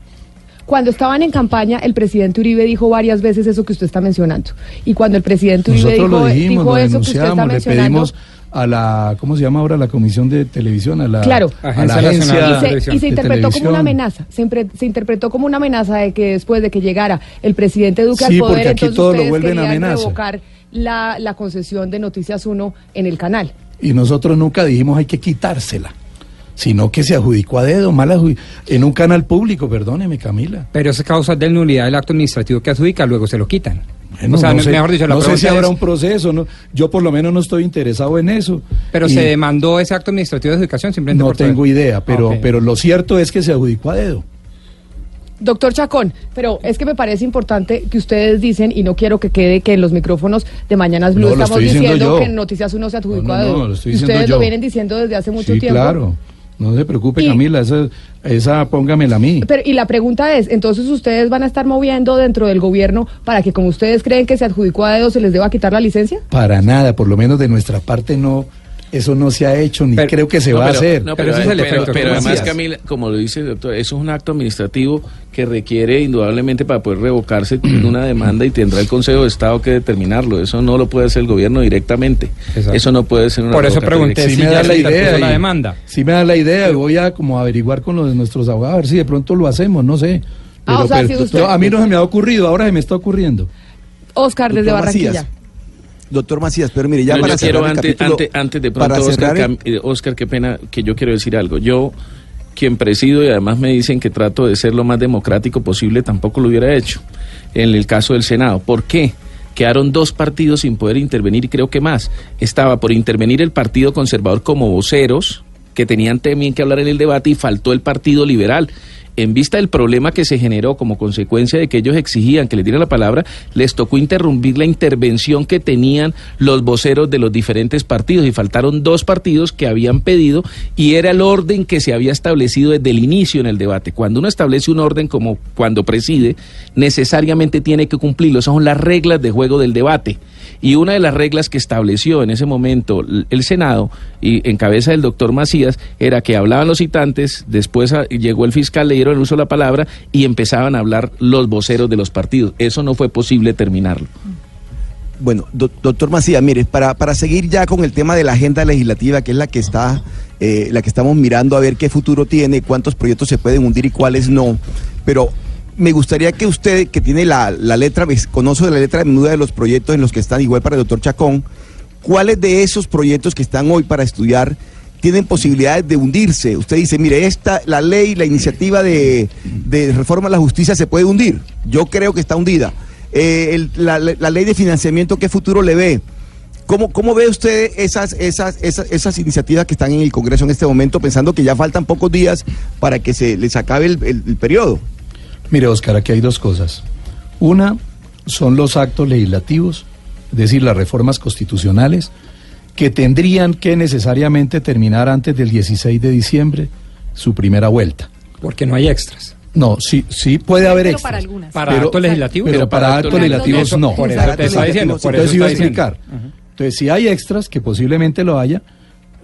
Cuando estaban en campaña, el presidente Uribe dijo varias veces eso que usted está mencionando. Y cuando el presidente Uribe
Nosotros
dijo,
lo dijimos,
dijo
lo
eso que usted está
le
mencionando,
pedimos a la, ¿cómo se llama ahora? La comisión de televisión, a la,
Claro.
a la agencia
de
y se, y se interpretó como una amenaza, se, impre- se interpretó como una amenaza de que después de que llegara el presidente Duque
Sí,
al poder,
aquí
entonces
todo lo vuelven
querían
amenaza.
revocar la, la concesión de Noticias 1 en el canal.
Y nosotros nunca dijimos hay que quitársela, sino que se adjudicó a dedo, mal en un canal público, perdóneme Camila.
Pero es causa de nulidad del acto administrativo que adjudica, luego se lo quitan.
Bueno,
o sea,
no
me-
sé,
mejor dicho, la
no sé si habrá
es-
un proceso, ¿no? yo por lo menos no estoy interesado en eso.
Pero
Y
se demandó ese acto administrativo de adjudicación simplemente
No
por
tengo idea, pero,
Ok.
pero lo cierto es que se adjudicó a dedo.
Doctor Chacón, pero es que me parece importante que ustedes dicen, y no quiero que quede que en los micrófonos de Mañanas Blue
No,
estamos
diciendo
que en Noticias 1 se adjudicó
No, no,
a dedo.
no, lo estoy
Y
diciendo
ustedes
yo.
lo vienen diciendo desde hace mucho
sí,
tiempo.
claro. No se preocupe,
Y-
Camila, esa, esa póngamela a mí.
Pero, y la pregunta es, entonces ustedes van a estar moviendo dentro del gobierno para que como ustedes creen que se adjudicó a dedo, se les deba quitar la licencia?
Para nada, por lo menos de nuestra parte no, eso no se ha hecho ni
Pero-
creo que se
No,
va
pero-
a hacer.
no,
Pero
pero,
ese es el
pero-
efecto,
pero además. Camila, como lo dice el doctor, eso es un acto administrativo que requiere indudablemente para poder revocarse una demanda y tendrá el Consejo de Estado que determinarlo. Eso no lo puede hacer el gobierno directamente.
Exacto.
Eso no puede ser una
Por eso pregunté si
me
ya
da la idea.
la demanda.
Sí me da la idea y voy a como averiguar con los de nuestros abogados a ver si de pronto lo hacemos, no sé.
Ah, o sea, si usted-
no, a mí no se me ha ocurrido, ahora se me está ocurriendo.
Oscar, desde Barranquilla.
Macías. Doctor Macías, pero mire, ya
No,
para
yo quiero
el
antes,
capítulo,
antes, antes de pronto,
para
Oscar,
cerrar
eh, Oscar, qué pena que yo quiero decir algo. Yo, quien presido y además me dicen que trato de ser lo más democrático posible, tampoco lo hubiera hecho en el caso del Senado. ¿Por qué? Quedaron dos partidos sin poder intervenir y creo que más. Estaba por intervenir el Partido Conservador como voceros, que tenían también que hablar en el debate, y faltó el Partido Liberal. En vista del problema que se generó como consecuencia de que ellos exigían que les diera la palabra, les tocó interrumpir la intervención que tenían los voceros de los diferentes partidos y faltaron dos partidos que habían pedido y era el orden que se había establecido desde el inicio en el debate. Cuando uno establece un orden como cuando preside, necesariamente tiene que cumplirlo. Esas son las reglas de juego del debate. Y una de las reglas que estableció en ese momento el Senado, y en cabeza del doctor Macías, era que hablaban los citantes, después ah, llegó el fiscal, le dieron el uso de la palabra y empezaban a hablar los voceros de los partidos. Eso no fue posible terminarlo.
Bueno, do- doctor Macías, mire, para, para seguir ya con el tema de la agenda legislativa, que es la que está, eh, la que estamos mirando a ver qué futuro tiene, cuántos proyectos se pueden hundir y cuáles no. Pero me gustaría que usted, que tiene la, la letra, conoce la letra menuda de los proyectos en los que están, igual para el doctor Chacón, cuáles de esos proyectos que están hoy para estudiar tienen posibilidades de hundirse. Usted dice, mire, esta, la ley, la iniciativa de, de reforma a la justicia se puede hundir. Yo creo que está hundida. Eh, la ley de financiamiento, ¿qué futuro le ve? ¿Cómo, cómo ve usted esas, esas, esas, esas iniciativas que están en el Congreso en este momento, pensando que ya faltan pocos días para que se les acabe el, el- el periodo?
Mire, Oscar, aquí hay dos cosas. Una son los actos legislativos, es decir, las reformas constitucionales, que tendrían que necesariamente terminar antes del 16 de diciembre su primera vuelta.
Porque no hay extras.
No, sí, sí puede haber
Pero
extras.
para algunas.
Para
Pero-
actos legislativos.
Pero,
Pero
para,
para actos
legislativos
Eso-
no.
Por eso
Para
te estaba diciendo. Por
Entonces
eso
iba a
diciendo.
explicar. Entonces, si hay extras, que posiblemente lo haya,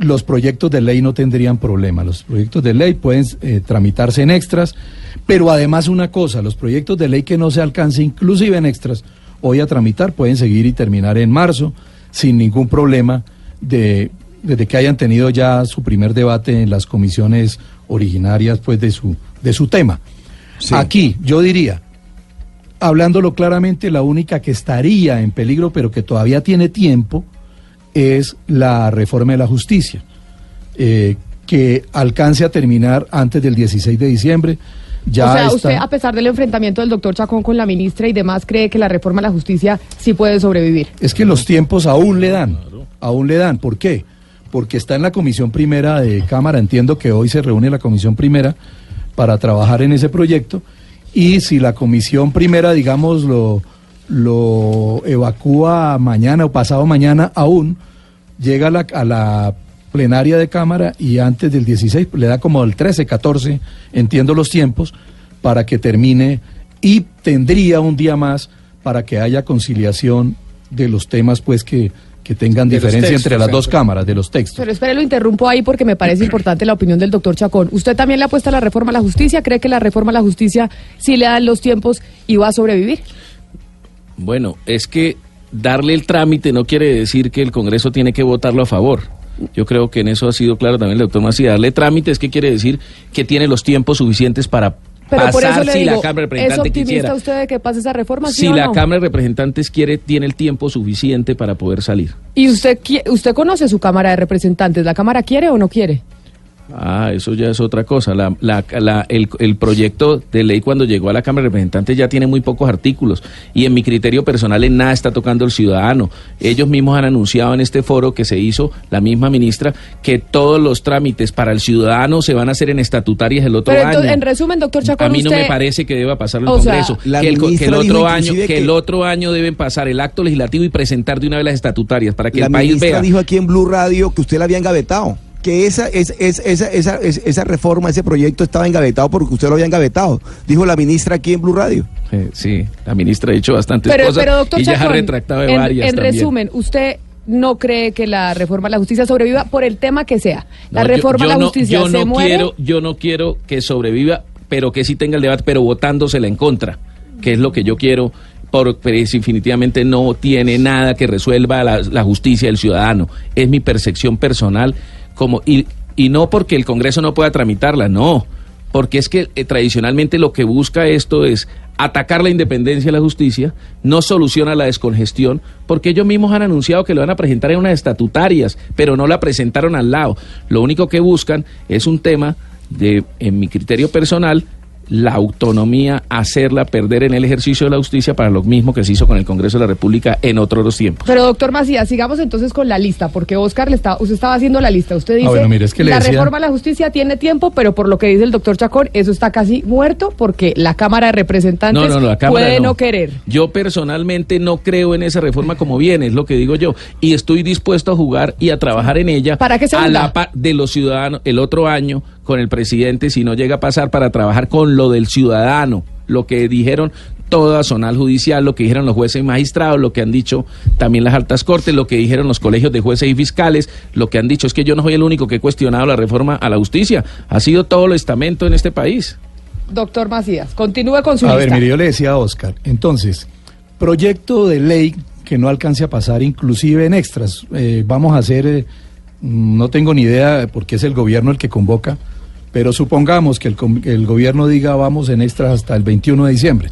los proyectos de ley no tendrían problema. Los proyectos de ley pueden eh, tramitarse en extras, pero además una cosa, los proyectos de ley que no se alcance inclusive en extras hoy a tramitar pueden seguir y terminar en marzo sin ningún problema de desde que hayan tenido ya su primer debate en las comisiones originarias pues de su de su tema.
Sí.
Aquí yo diría, hablándolo claramente, la única que estaría en peligro, pero que todavía tiene tiempo, es la reforma de la justicia, eh, que alcance a terminar antes del 16 de diciembre. Ya
o sea,
está-
usted, a pesar del enfrentamiento del doctor Chacón con la ministra y demás, cree que la reforma a la justicia sí puede sobrevivir.
Es que los tiempos aún le dan, aún le dan. ¿Por qué? porque está en la comisión primera de Cámara, entiendo que hoy se reúne la comisión primera para trabajar en ese proyecto, y si la comisión primera, digamos, lo, evacúa mañana o pasado mañana aún, llega a la, a la plenaria de Cámara y antes del 16 le da como el 13, 14, entiendo los tiempos, para que termine y tendría un día más para que haya conciliación de los temas pues que, que tengan
De
diferencia
textos,
entre las dos cámaras, de los textos.
Pero espere, lo interrumpo ahí porque me parece importante la opinión del doctor Chacón. ¿Usted también le apuesta a la reforma a la justicia? ¿Cree que la reforma a la justicia sí le dan los tiempos y va a sobrevivir?
Bueno, es que darle el trámite no quiere decir que el Congreso tiene que votarlo a favor. Yo creo que en eso ha sido claro también el doctor Macías. Darle trámite es que quiere decir que tiene los tiempos suficientes para
Pero por eso
pasar
le
si
digo,
la Cámara de
¿es
Representantes
optimista
quisiera.
usted de que pase esa reforma? ¿sí
Si
o
la? Cámara de Representantes quiere, tiene el tiempo suficiente para poder salir.
¿Y usted, usted conoce su Cámara de Representantes? ¿La Cámara quiere o no quiere?
Ah, eso ya es otra cosa. La, la- la- el, el proyecto de ley cuando llegó a la Cámara de Representantes ya tiene muy pocos artículos y en mi criterio personal en nada está tocando el ciudadano. Ellos mismos han anunciado en este foro que se hizo, la misma ministra, que todos los trámites para el ciudadano se van a hacer en estatutarias el otro
Pero entonces,
año.
en resumen, doctor Chacón,
a mí no
usted-
me parece que deba pasarlo
O
el Congreso.
la
que el, que
ministra
otro año, que,
que-
el otro año deben pasar el acto legislativo y presentar de una vez las estatutarias para que
la
el país
ministra
vea.
dijo aquí en Blue Radio que usted la había engavetado. Que esa, es, es- esa, esa, es- esa reforma, ese proyecto estaba engavetado porque usted lo había engavetado. Dijo la ministra aquí en Blue Radio.
Eh, sí, la ministra ha dicho bastantes
Pero,
cosas
pero doctor
y ya ha retractado de
en,
varias
en
también.
resumen, ¿usted no cree que la reforma a la justicia sobreviva por el tema que sea? La
No, yo-
reforma
yo
a la
no-
justicia
yo
se
no
muere.
quiero, yo no quiero que sobreviva, pero que sí tenga el debate, pero votándosela en contra, que es lo que yo quiero, porque definitivamente no tiene nada que resuelva la, la justicia del ciudadano. Es mi percepción personal, como y, y no porque el Congreso no pueda tramitarla, no, porque es que eh, tradicionalmente lo que busca esto es atacar la independencia de la justicia, no soluciona la descongestión, porque ellos mismos han anunciado que lo van a presentar en unas estatutarias, pero no la presentaron al lado. Lo único que buscan es un tema de, en mi criterio personal, la autonomía, hacerla perder en el ejercicio de la justicia para lo mismo que se hizo con el Congreso de la República en otros tiempos.
Pero doctor Macías, sigamos entonces con la lista, porque Oscar le está, usted estaba haciendo la lista. Usted dice,
Ah, bueno, mire, es que
la
decía-
reforma a la justicia tiene tiempo, pero por lo que dice el doctor Chacón, eso está casi muerto porque la Cámara de Representantes
No, no, no, la Cámara
puede no.
no.
querer.
Yo personalmente no creo en esa reforma como viene, es lo que digo yo, y estoy dispuesto a jugar y a trabajar en ella
¿Para qué
a
segunda?
la par de los ciudadanos el otro año con el presidente si no llega a pasar para trabajar con lo del ciudadano, lo que dijeron toda zonal judicial, lo que dijeron los jueces y magistrados, lo que han dicho también las altas cortes, lo que dijeron los colegios de jueces y fiscales, lo que han dicho es que yo no soy el único que he cuestionado la reforma a la justicia, ha sido todo el estamento en este país.
Doctor Macías, continúe con su
A
lista.
ver, mire, yo le decía a Oscar, entonces, proyecto de ley que no alcance a pasar inclusive en extras. Eh, vamos a hacer, eh, no tengo ni idea porque es el gobierno el que convoca, pero supongamos que el, el gobierno diga vamos en extras hasta el 21 de diciembre.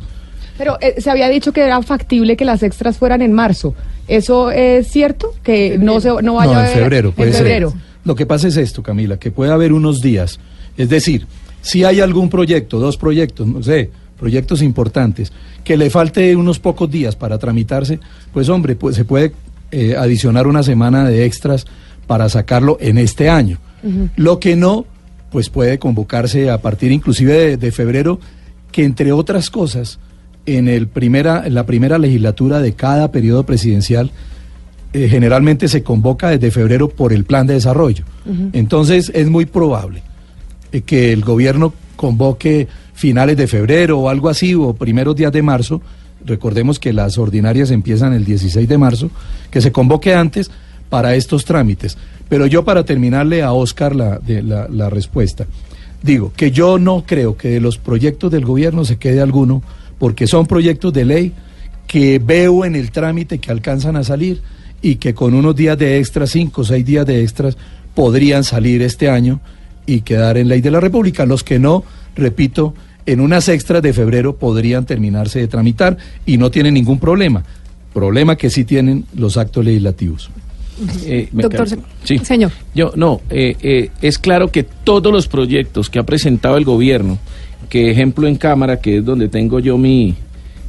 Pero eh, se había dicho que era factible que las extras fueran en marzo. ¿Eso es cierto? Que no se no vaya
no,
a
en
haber-
febrero. puede
En
ser.
febrero.
Lo que pasa es esto, Camila, que puede haber unos días. Es decir, si hay algún proyecto, dos proyectos, no sé, proyectos importantes, que le falte unos pocos días para tramitarse, pues hombre, pues se puede eh, adicionar una semana de extras para sacarlo en este año. Lo que no, pues puede convocarse a partir inclusive de, de febrero, que entre otras cosas, en, el primera, en la primera legislatura de cada periodo presidencial, eh, generalmente se convoca desde febrero por el plan de desarrollo. Entonces es muy probable eh, que el gobierno convoque finales de febrero o algo así, o primeros días de marzo. Recordemos que las ordinarias empiezan el 16 de marzo, que se convoque antes para estos trámites. Pero yo para terminarle a Oscar la, la respuesta, digo que yo no creo que de los proyectos del gobierno se quede alguno, porque son proyectos de ley que veo en el trámite que alcanzan a salir y que con unos días de extras, cinco o seis días de extras, podrían salir este año y quedar en ley de la República. Los que no, repito, en unas extras de febrero podrían terminarse de tramitar y no tienen ningún problema. Problema que sí tienen los actos legislativos.
Eh,
Doctor, señor.
Yo, no, eh, eh, es claro que todos los proyectos que ha presentado el gobierno, que ejemplo en Cámara, que es donde tengo yo mi,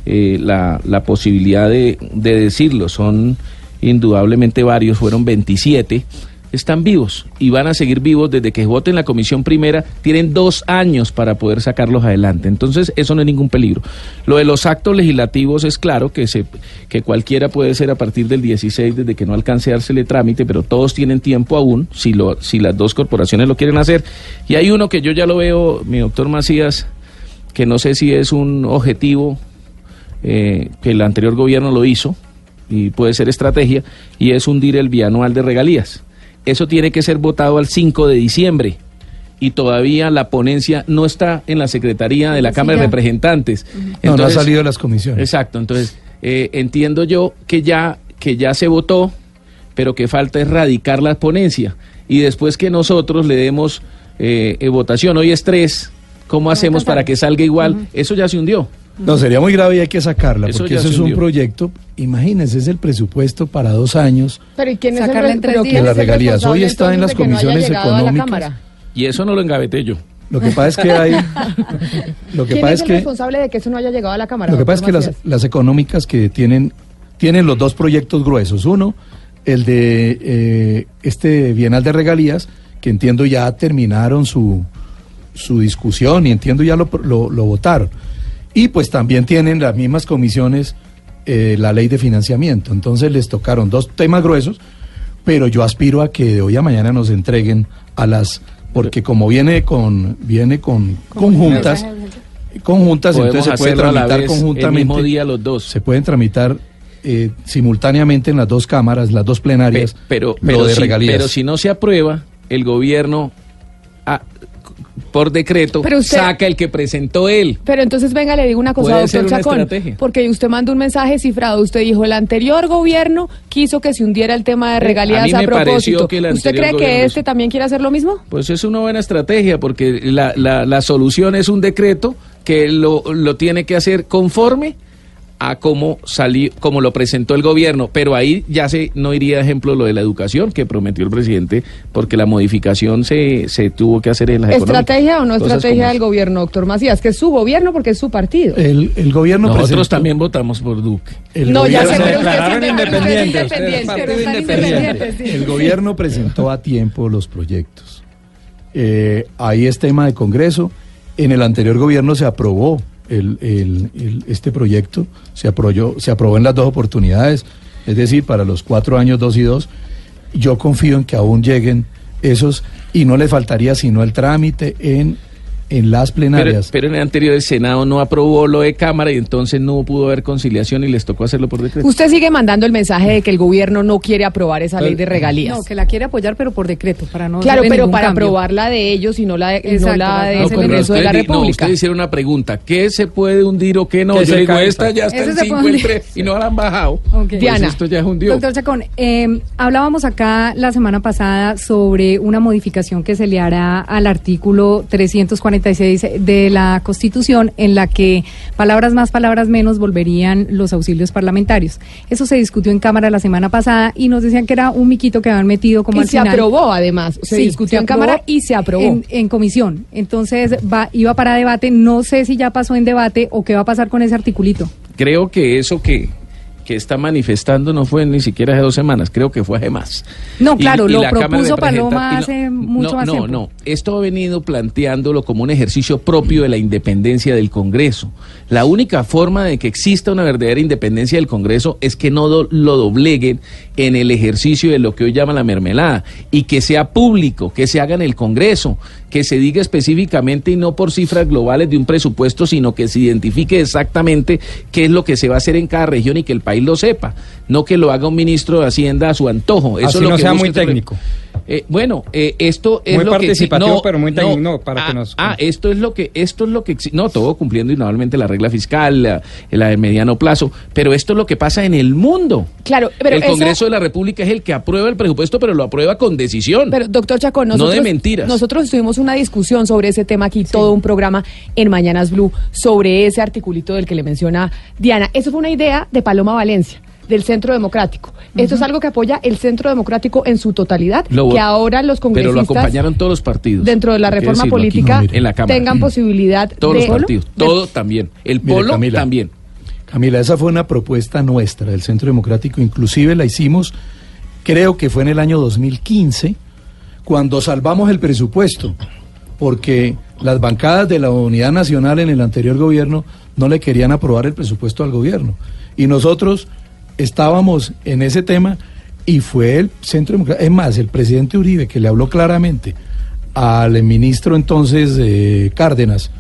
eh, la, la posibilidad de, de decirlo, son indudablemente varios, fueron 27, están vivos y van a seguir vivos desde que voten la comisión primera. Tienen dos años para poder sacarlos adelante. Entonces, eso no es ningún peligro. Lo de los actos legislativos es claro que, se, que cualquiera puede ser a partir del 16, desde que no alcance a dársele trámite, pero todos tienen tiempo aún, si, lo, si las dos corporaciones lo quieren hacer. Y hay uno que yo ya lo veo, mi doctor Macías, que no sé si es un objetivo eh, que el anterior gobierno lo hizo y puede ser estrategia, y es hundir el bianual de regalías. Eso tiene que ser votado al 5 de diciembre y todavía la ponencia no está en la Secretaría de la
Sí,
Cámara de. Representantes.
No, no ha salido de las comisiones.
Exacto, entonces eh, entiendo yo que ya, que ya se votó, pero que falta es radicar la ponencia y después que nosotros le demos eh, eh, votación, hoy es tres, ¿cómo hacemos para que salga igual? Eso ya se hundió.
No, sería muy grave y hay que sacarla,
Eso
porque eso es un proyecto, imagínense, es el presupuesto para dos años
Pero ¿y quién es el,
Sacarla en tres días.
las regalías. Hoy está en las
no
comisiones
la
económicas.
Cámara?
Y eso no lo engaveté yo.
Lo que pasa es que hay... Lo que
¿Quién
pasa
es el
que...
responsable de que eso no haya llegado a la Cámara?
Lo que pasa es que las, las económicas que tienen, tienen los dos proyectos gruesos. Uno, el de eh, este Bienal de Regalías, que entiendo ya terminaron su, su discusión y entiendo ya lo, lo, lo votaron. Y pues también tienen las mismas comisiones eh, la ley de financiamiento. Entonces les tocaron dos temas gruesos, pero yo aspiro a que de hoy a mañana nos entreguen a las... Porque como viene con viene con conjuntas, conjuntas,
Podemos
entonces se puede tramitar
vez, el
conjuntamente.
mismo día los dos.
Se pueden tramitar eh, simultáneamente en las dos cámaras, las dos plenarias,
Pe- pero,
lo
pero,
de
si,
regalías.
pero si no se aprueba, el gobierno por decreto
Pero usted-
saca el que presentó él.
Pero entonces venga, le digo una cosa,
Puede
doctor Chacón,
estrategia.
porque usted mandó un mensaje cifrado. Usted dijo, el anterior gobierno quiso que se hundiera el tema de
Eh,
regalías
a
propósito.
que
¿Usted cree que este también quiere hacer lo mismo?
Pues es una buena estrategia porque la, la, la solución es un decreto que lo, lo tiene que hacer conforme a cómo salió, como lo presentó el gobierno, pero ahí ya se no iría ejemplo lo de la educación que prometió el presidente, porque la modificación se, se tuvo que hacer en económicas.
¿Estrategia o no estrategia del gobierno, doctor Macías? Que es su gobierno porque es su partido.
el, el gobierno
Nosotros
presentó-
también votamos por Duque.
el
no, ya
gobierno-
pero usted
declararon independientes.
El gobierno presentó a tiempo los proyectos. Eh, ahí es tema de Congreso. En el anterior gobierno se aprobó el, el- el- este proyecto, se aprobó, se aprobó en las dos oportunidades, es decir, para los cuatro años dos y dos. Yo confío en que aún lleguen esos y no le faltaría sino el trámite en, en las plenarias.
pero en el anterior el Senado no aprobó lo de Cámara y entonces no pudo haber conciliación y les tocó hacerlo por decreto.
Usted sigue mandando el mensaje de que el gobierno no quiere aprobar esa ley de regalías.
No, que la quiere apoyar, pero por decreto, para no
claro, pero para
cambio.
aprobar la de ellos y no la, de, y no
Exacto,
la
para no
Congreso de la
di- No,
República.
ustedes hicieron una pregunta. ¿Qué se puede hundir o qué no?
Que
Yo digo, esta ya está en
se
5
puede
en
hundir.
3 y no la han bajado. Pues
Diana.
esto ya es hundió.
Doctor Chacón, eh, hablábamos acá la semana pasada sobre una modificación que se le hará al artículo 346 de la Constitución en la que palabras más, palabras menos volverían los auxilios parlamentarios. Eso se discutió en Cámara la semana pasada y nos decían que era un miquito que habían metido como
y
al
se
final.
aprobó además. Se
Sí,
discutió
se
en Cámara y se aprobó.
En, en comisión. Entonces va, iba para debate. No sé si ya pasó en debate o qué va a pasar con ese articulito.
Creo que eso que, que está manifestando no fue ni siquiera hace dos semanas, creo que fue hace más.
No, claro, lo propuso Paloma hace
no,
mucho
no,
más
no,
tiempo.
No, esto ha venido planteándolo como un ejercicio propio de la independencia del Congreso. La única forma de que exista una verdadera independencia del Congreso es que no do- lo dobleguen en el ejercicio de lo que hoy llaman la mermelada y que sea público, que se haga en el Congreso, que se diga específicamente y no por cifras globales de un presupuesto, sino que se identifique exactamente qué es lo que se va a hacer en cada región y que el país lo sepa, no que lo haga un ministro de Hacienda a su antojo. Eso
Así
es lo
no
que
sea muy
este
técnico.
Eh, bueno, eh, esto es
Muy
lo que exi-
participativo, pero muy técnico, no, para
ah,
que nos-
ah, esto es lo que esto es lo que no todo cumpliendo indudablemente la regla fiscal, la, la de mediano plazo, pero esto es lo que pasa en el mundo.
Claro, pero
el
eso-
Congreso de la República es el que aprueba el presupuesto, pero lo aprueba con decisión.
Pero, doctor Chacón,
No de
nosotros,
mentiras.
nosotros tuvimos una discusión sobre ese tema aquí, todo un programa en Mañanas Blue, sobre ese articulito del que le menciona Diana. Eso fue una idea de Paloma Valencia, del Centro Democrático. Esto es algo que apoya el Centro Democrático en su totalidad,
Lo-
que ahora los
pero
congresistas...
lo acompañaron todos los partidos.
dentro de la reforma política
no, mire.
en la Cámara.
tengan posibilidad
todos
de
los partidos,
de-
todo también. El
Mire,
polo
Camila.
también.
Camila, esa fue una propuesta nuestra del Centro Democrático, inclusive la hicimos creo que fue en el año 2015, cuando salvamos el presupuesto, porque las bancadas de la Unidad Nacional en el anterior gobierno no le querían aprobar el presupuesto al gobierno. Y nosotros estábamos en ese tema y fue el Centro Democrático, es más, el presidente Uribe que le habló claramente al ministro entonces eh, Cárdenas,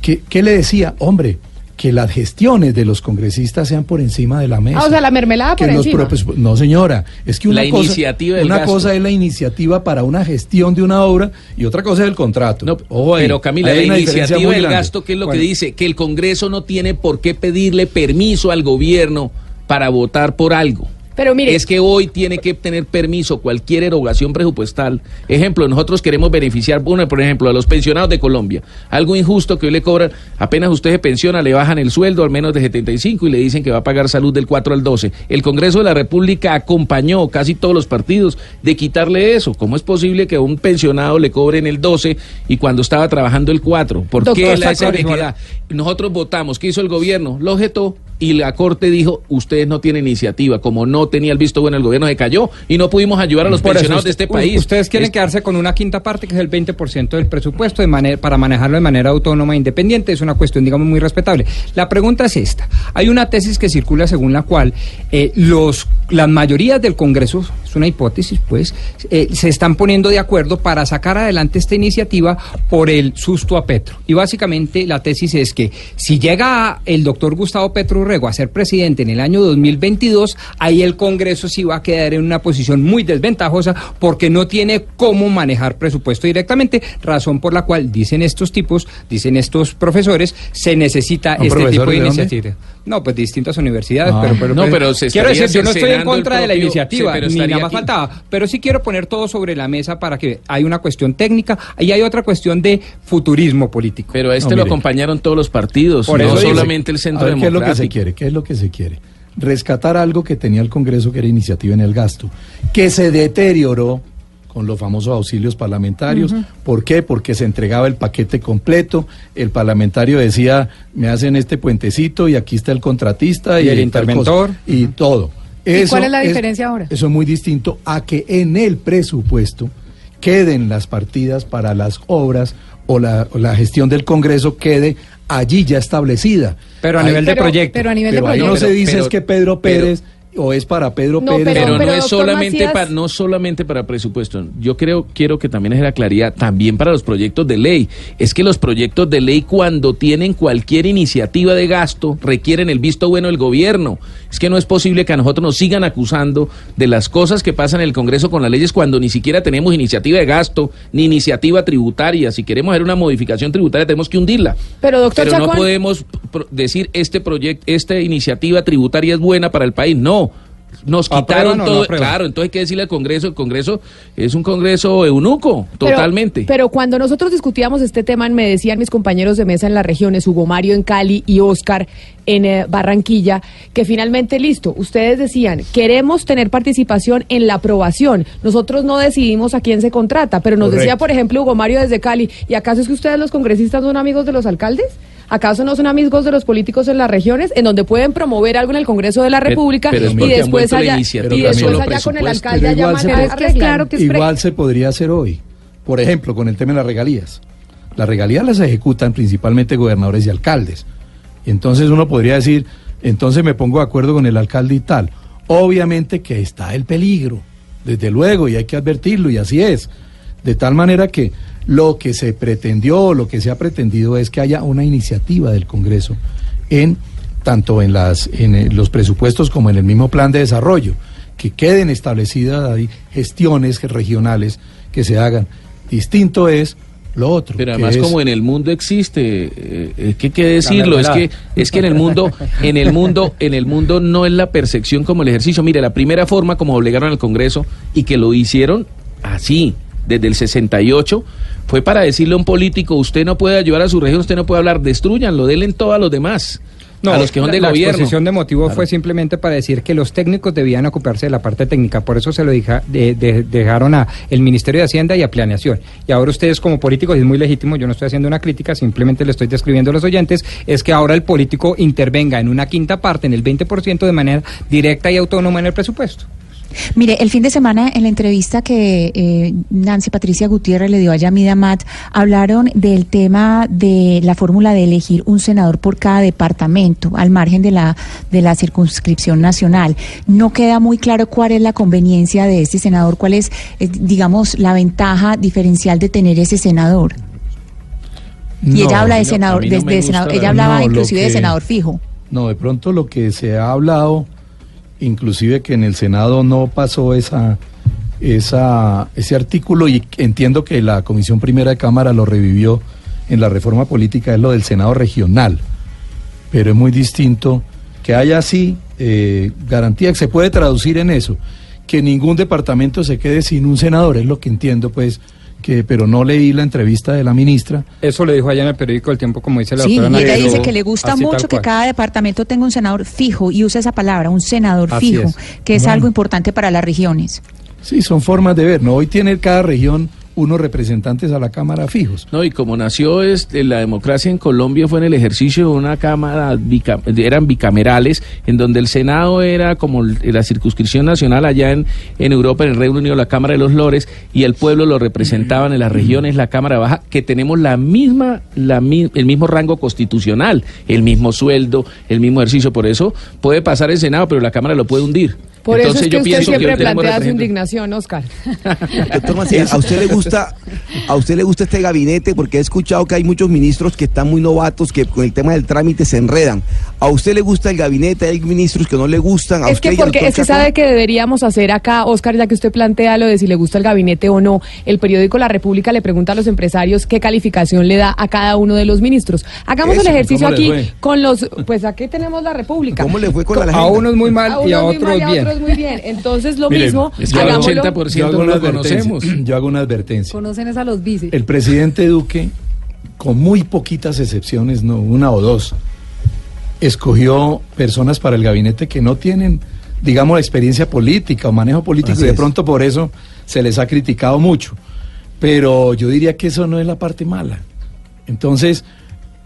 que, que le decía, hombre, que las gestiones de los congresistas sean por encima de la mesa.
Ah, o sea, la mermelada por
que los
encima.
propios- no, señora, es que una
La
cosa,
iniciativa
una
gasto.
cosa es la iniciativa para una gestión de una obra y otra cosa es el contrato.
No,
Ojo ahí,
pero Camila, la iniciativa del gasto, ¿qué es lo
Bueno,
que dice? Que el Congreso no tiene por qué pedirle permiso al gobierno para votar por algo.
Pero mire,
Es que hoy tiene que tener permiso cualquier erogación presupuestal. Ejemplo, nosotros queremos beneficiar, por ejemplo, a los pensionados de Colombia. Algo injusto que hoy le cobran, apenas usted se pensiona, le bajan el sueldo al menos de 75 y le dicen que va a pagar salud del 4 al 12. El Congreso de la República acompañó casi todos los partidos de quitarle eso. ¿Cómo es posible que a un pensionado le cobren el 12 y cuando estaba trabajando el 4? ¿Por
Doctor
qué la esa? Nosotros votamos, ¿qué hizo el gobierno? Lo objetó y la Corte dijo, ustedes no tienen iniciativa. Como no tenía el visto bueno, el gobierno se cayó y no pudimos ayudar a los
Por
pensionados de este país.
Ustedes quieren
Es-
quedarse con una quinta parte, que es el 20% del presupuesto, de manera, para manejarlo de manera autónoma e independiente. Es una cuestión, digamos, muy respetable. La pregunta es esta. Hay una tesis que circula según la cual eh, los, las mayorías del Congreso, es una hipótesis, pues, eh, se están poniendo de acuerdo para sacar adelante esta iniciativa por el susto a Petro. Y básicamente la tesis es que si llega el doctor Gustavo Petro Urrego a ser presidente en el año 2022, ahí el Congreso sí va a quedar en una posición muy desventajosa porque no tiene cómo manejar presupuesto directamente, razón por la cual dicen estos tipos, dicen estos profesores, se necesita
¿Son
este tipo de
de dónde?
No, pues distintas universidades,
Ah.
pero, pero,
No, pero se
quiero decir, yo no estoy en contra de la iniciativa,
sí,
ni nada más
aquí.
faltaba, pero sí quiero poner todo sobre la mesa para que hay una cuestión técnica y hay otra cuestión de futurismo político.
Pero a este
No,
lo acompañaron todos los partidos,
Por
no
eso
solamente el Centro
a ver, ¿qué es lo que se
Democrático.
quiere? ¿Qué es lo que se quiere? Rescatar algo que tenía el Congreso que era iniciativa en el gasto, que se deterioró con los famosos auxilios parlamentarios. ¿Por qué? Porque se entregaba el paquete completo, el parlamentario decía, me hacen este puentecito y aquí está el contratista y,
Y el interventor.
cosa", y todo.
¿Y cuál es la diferencia ahora?
Eso es muy distinto a que en el presupuesto queden las partidas para las obras o la, o la gestión del Congreso quede allí ya establecida.
Pero a
Ahí-
nivel de
Pero-
proyecto.
pero a nivel
pero
de
ahí no
proyecto.
se dice
Pero-
es que Pedro
pero-
Pérez o es para Pedro
No,
Pérez.
Pero, no
pero,
es
doctor
solamente
Macías-
para, no solamente para presupuesto. Yo creo, quiero que también es la claridad, también para los proyectos de ley. Es que los proyectos de ley cuando tienen cualquier iniciativa de gasto requieren el visto bueno del gobierno. Es que no es posible que a nosotros nos sigan acusando de las cosas que pasan en el Congreso con las leyes cuando ni siquiera tenemos iniciativa de gasto ni iniciativa tributaria. Si queremos hacer una modificación tributaria tenemos que hundirla.
Pero, doctor
Pero no podemos decir este proyecto, esta iniciativa tributaria es buena para el país. No. Nos
¿Aprueban
quitaron
no
todo. claro, entonces hay que decirle al Congreso, el Congreso es un Congreso eunuco,
Pero-
totalmente.
Pero, cuando nosotros discutíamos este tema, me decían mis compañeros de mesa en las regiones, Hugo Mario en Cali y Oscar en eh, Barranquilla, que finalmente, listo, ustedes decían, queremos tener participación en la aprobación. Nosotros no decidimos a quién se contrata, pero nos
Correcto.
decía, por ejemplo, Hugo Mario desde Cali, ¿y acaso es que ustedes los congresistas son amigos de los alcaldes? ¿Acaso no son amigos de los políticos en las regiones, en donde pueden promover algo en el Congreso de la República
pero
y después allá, y después allá con el alcalde allá
igual se
manejar
puede-
Es que es claro que es
Igual se podría hacer hoy. Por ejemplo, con el tema de las regalías. Las regalías las ejecutan principalmente gobernadores y alcaldes. Y entonces uno podría decir, entonces me pongo de acuerdo con el alcalde y tal. Obviamente que está el peligro, desde luego, y hay que advertirlo, y así es. De tal manera que lo que se pretendió, lo que se ha pretendido es que haya una iniciativa del Congreso en tanto en las en eh, los presupuestos como en el mismo plan de desarrollo, que queden establecidas ahí gestiones regionales que se hagan. Distinto es lo otro.
Pero además
es-
como en el mundo existe, eh, es que hay que decirlo, es que es que en el mundo, en el mundo, en el mundo no es la percepción como el ejercicio. Mire, la primera forma como obligaron al Congreso y que lo hicieron así desde el 68 fue para decirle a un político, usted no puede ayudar a su región, usted no puede hablar, destruyanlo, denle todo a los demás. a los que son
la,
de
la
gobierno.
exposición de motivos fue simplemente para decir que los técnicos debían ocuparse de la parte técnica, por eso se lo deja- de- de- dejaron a el Ministerio de Hacienda y a Planeación. Y ahora ustedes como políticos, es muy legítimo, yo no estoy haciendo una crítica, simplemente le estoy describiendo a los oyentes, es que ahora el político intervenga en una quinta parte, en el 20% de manera directa y autónoma en el presupuesto.
Mire, el fin de semana en la entrevista que eh, Nancy Patricia Gutiérrez le dio a Yamida Matt, hablaron del tema de la fórmula de elegir un senador por cada departamento, al margen de la, de la circunscripción nacional. No queda muy claro cuál es la conveniencia de este senador, cuál es, eh, digamos, la ventaja diferencial de tener ese senador. Y ella habla de
no-
senador,
no
de- senador-
la-
ella hablaba inclusive de senador fijo.
No, de pronto lo que se ha hablado, inclusive que en el Senado no pasó esa, esa, ese artículo y entiendo que la Comisión Primera de Cámara lo revivió en la reforma política, es lo del Senado regional. Pero es muy distinto que haya así eh, garantía que se puede traducir en eso, que ningún departamento se quede sin un senador, es lo que entiendo pues, que, pero no leí la entrevista de la ministra.
Eso le dijo allá en el periódico El Tiempo, como dice la
Sí,
doctora
y ella
Navarro,
dice que le gusta mucho que cada departamento tenga un senador fijo y usa esa palabra, un senador
Así
fijo,
es.
que es
Bueno.
algo importante para las regiones.
Sí, son formas de ver, ¿no? Hoy tiene cada región unos representantes a la Cámara fijos.
No, y como nació este, la democracia en Colombia fue en el ejercicio de una cámara, eran bicamerales, en donde el Senado era como la circunscripción nacional allá en, en Europa, en el Reino Unido, la Cámara de los Lores, y el pueblo lo representaban en las regiones, la Cámara Baja, que tenemos la misma, la, mi- el mismo rango constitucional, el mismo sueldo, el mismo ejercicio. Por eso puede pasar el Senado, pero la Cámara lo puede hundir.
Por eso es que
yo
usted
pienso
siempre
tenemos
plantea su indignación, Oscar.
Doctor Macías, ¿a usted le gusta, a usted le gusta este gabinete? Porque he escuchado que hay muchos ministros que están muy novatos, que con el tema del trámite se enredan. ¿A usted le gusta el gabinete? ¿Hay ministros que no le gustan? ¿A
Es
usted
que porque es que
Chacón?
sabe que deberíamos hacer acá, Oscar, ya que usted plantea lo de si le gusta el gabinete o no. El periódico La República le pregunta a los empresarios qué calificación le da a cada uno de los ministros. Hagamos
Eso,
el ejercicio
¿cómo le
aquí con los, pues aquí tenemos La República.
¿Cómo le fue con la
A
agenda?
unos muy mal y a
unos muy
otros
mal y a
bien.
otros muy bien. Entonces lo
Miren,
mismo,
es que al
hagámoslo.
80%
Yo hago
no
una
lo conocemos.
Yo hago una advertencia.
Conocen es a los vices.
El presidente Duque, con muy poquitas excepciones, no una o dos, escogió personas para el gabinete que no tienen, digamos, la experiencia política o manejo político
Así
y de
es.
pronto por eso se les ha criticado mucho. Pero yo diría que eso no es la parte mala. Entonces,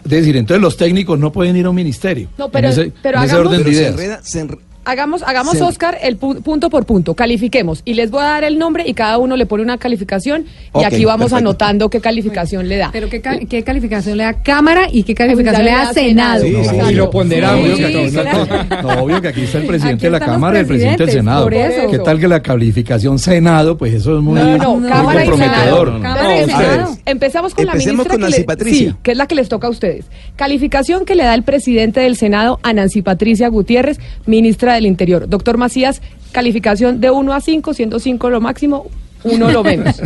es decir, entonces los técnicos no pueden ir a un ministerio.
No, pero-
en ese,
pero
en ese
hagamos-
orden de
Pero se enreda- se enre-
Hagamos, hagamos
Sí.
Oscar, el pu- punto por punto, califiquemos. Y les voy a dar el nombre y cada uno le pone una calificación y aquí vamos
perfecto.
anotando qué calificación le da.
Pero ¿qué, ca- qué calificación le da Cámara y qué calificación le da
Senado.
Senado?
Sí, sí,
Y lo ponderamos.
Obvio que
Sí,
aquí está el
claro.
no, obvio que aquí está el presidente de la Cámara y el presidente del Senado.
por eso.
¿Qué tal que la calificación Senado? Pues eso es muy,
No, no,
muy
Cámara y
comprometedor.
Senado.
Cámara y Senado.
Empezamos con
Empecemos
la ministra
con
que
Nancy
le-
Patricia.
sí, que es la que les toca a ustedes. Calificación que le da el presidente del Senado a Nancy Patricia Gutiérrez, ministra del Interior. Doctor Macías, calificación de 1 a 5, siendo 5 lo máximo, 1 lo menos.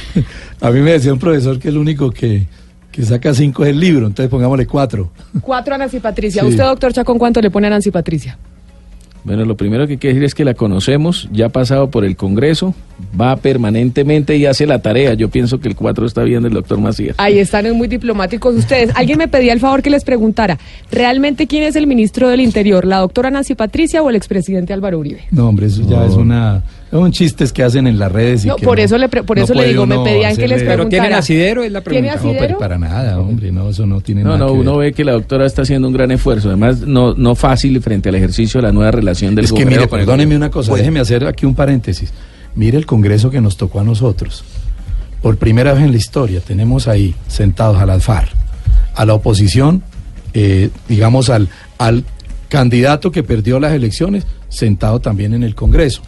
A mí me decía un profesor que el único que, que saca cinco es el libro, entonces pongámosle cuatro.
4 a Nancy Patricia.
Sí.
¿Usted, doctor Chacón, cuánto le pone a Nancy Patricia?
Bueno, lo primero que hay que decir es que la conocemos, ya ha pasado por el Congreso, va permanentemente y hace la tarea. Yo pienso que el 4 está bien del doctor Macías.
Ahí están muy diplomáticos ustedes. Alguien me pedía el favor que les preguntara, ¿realmente quién es el ministro del Interior? ¿La doctora Nancy Patricia o el expresidente Álvaro Uribe?
No, hombre, eso ya es una... Son chistes que hacen en las redes. Y
No,
que
por eso le por
no
eso le digo, me pedían que les
hacerle-
Pero ¿tienen
preguntara.
asidero? Es la
¿Tiene
pregunta.
No, pero para nada, hombre, no, eso no tiene
No,
nada
no,
que
uno
ver.
ve que la doctora está haciendo un gran esfuerzo, además no, no fácil frente al ejercicio de la nueva relación del
Es que
gobierno
mire,
con el
perdóneme una cosa,
Pues-
déjeme hacer aquí un paréntesis. Mire el Congreso que nos tocó a nosotros. Por primera vez en la historia tenemos ahí sentados al alfar, a la oposición, eh, digamos al, al candidato que perdió las elecciones, sentado también en el Congreso.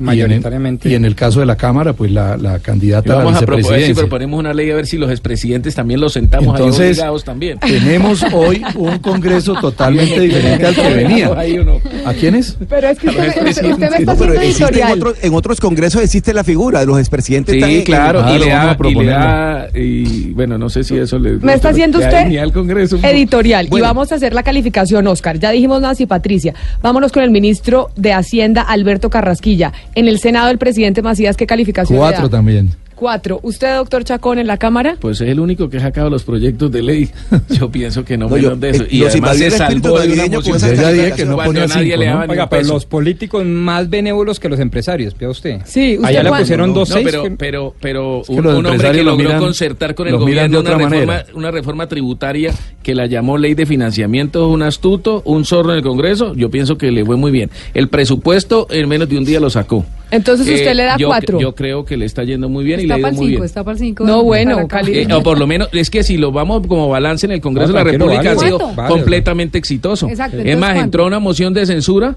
Y en el-
Mayoritariamente.
Y en el, caso de la Cámara, pues la, la
Y
candidata a la
vamos a proponer, si
vicepresidencia.
proponemos una ley a ver si los expresidentes también los sentamos ahí
Entonces,
obligados también.
tenemos hoy un Congreso totalmente diferente al que venía.
Ahí.
¿A quién es?
Pero es que usted, me- usted- me está
No, pero
haciendo
existe en,
editorial.
otros- en otros congresos existe la figura de los expresidentes.
Sí,
en-
claro,
Ah,
y,
lo
le
vamos
da,
a
y le da- y bueno, no sé si eso le
Me está haciendo usted
dignidad al Congreso.
editorial y vamos a hacer la calificación, Oscar. Ya dijimos Nancy Patricia. Vámonos con el ministro de Hacienda, Alberto Carrasquilla. En el Senado, el presidente Macías, ¿qué calificación
Cuatro también.
Cuatro. ¿Usted, doctor Chacón, en la Cámara?
Pues es el único que ha sacado los proyectos de ley. Yo pienso que no,
No, yo-
menos de eso.
eh,
Y
los
además se salvó de una moción
dije que no ponía
nadie
cinco,
le
¿no?
daba ni
Oiga, pero los políticos más benévolos que los empresarios, vea usted.
Sí, ¿usted
Allá le pusieron dos
No,
seis.
pero, pero, pero
que
un, hombre que logró
miran-
concertar con el gobierno una reforma,
manera.
una reforma tributaria que la llamó ley de financiamiento, un astuto, un zorro en el Congreso, yo pienso que le fue muy bien. El presupuesto en menos de un día lo sacó.
Entonces usted le da
yo,
cuatro.
Yo creo que le está yendo muy bien y
Está
le ha
para
ido
el
muy
5,
bien.
está para el 5.
No, bueno, Cali-
Eh, o por lo menos, es que si lo vamos como balance en el Congreso
No,
de la República
vale.
ha sido
¿Cuánto?
Vale,
completamente exitoso.
Exacto,
es
entonces,
más,
¿cuánto?
entró una moción de censura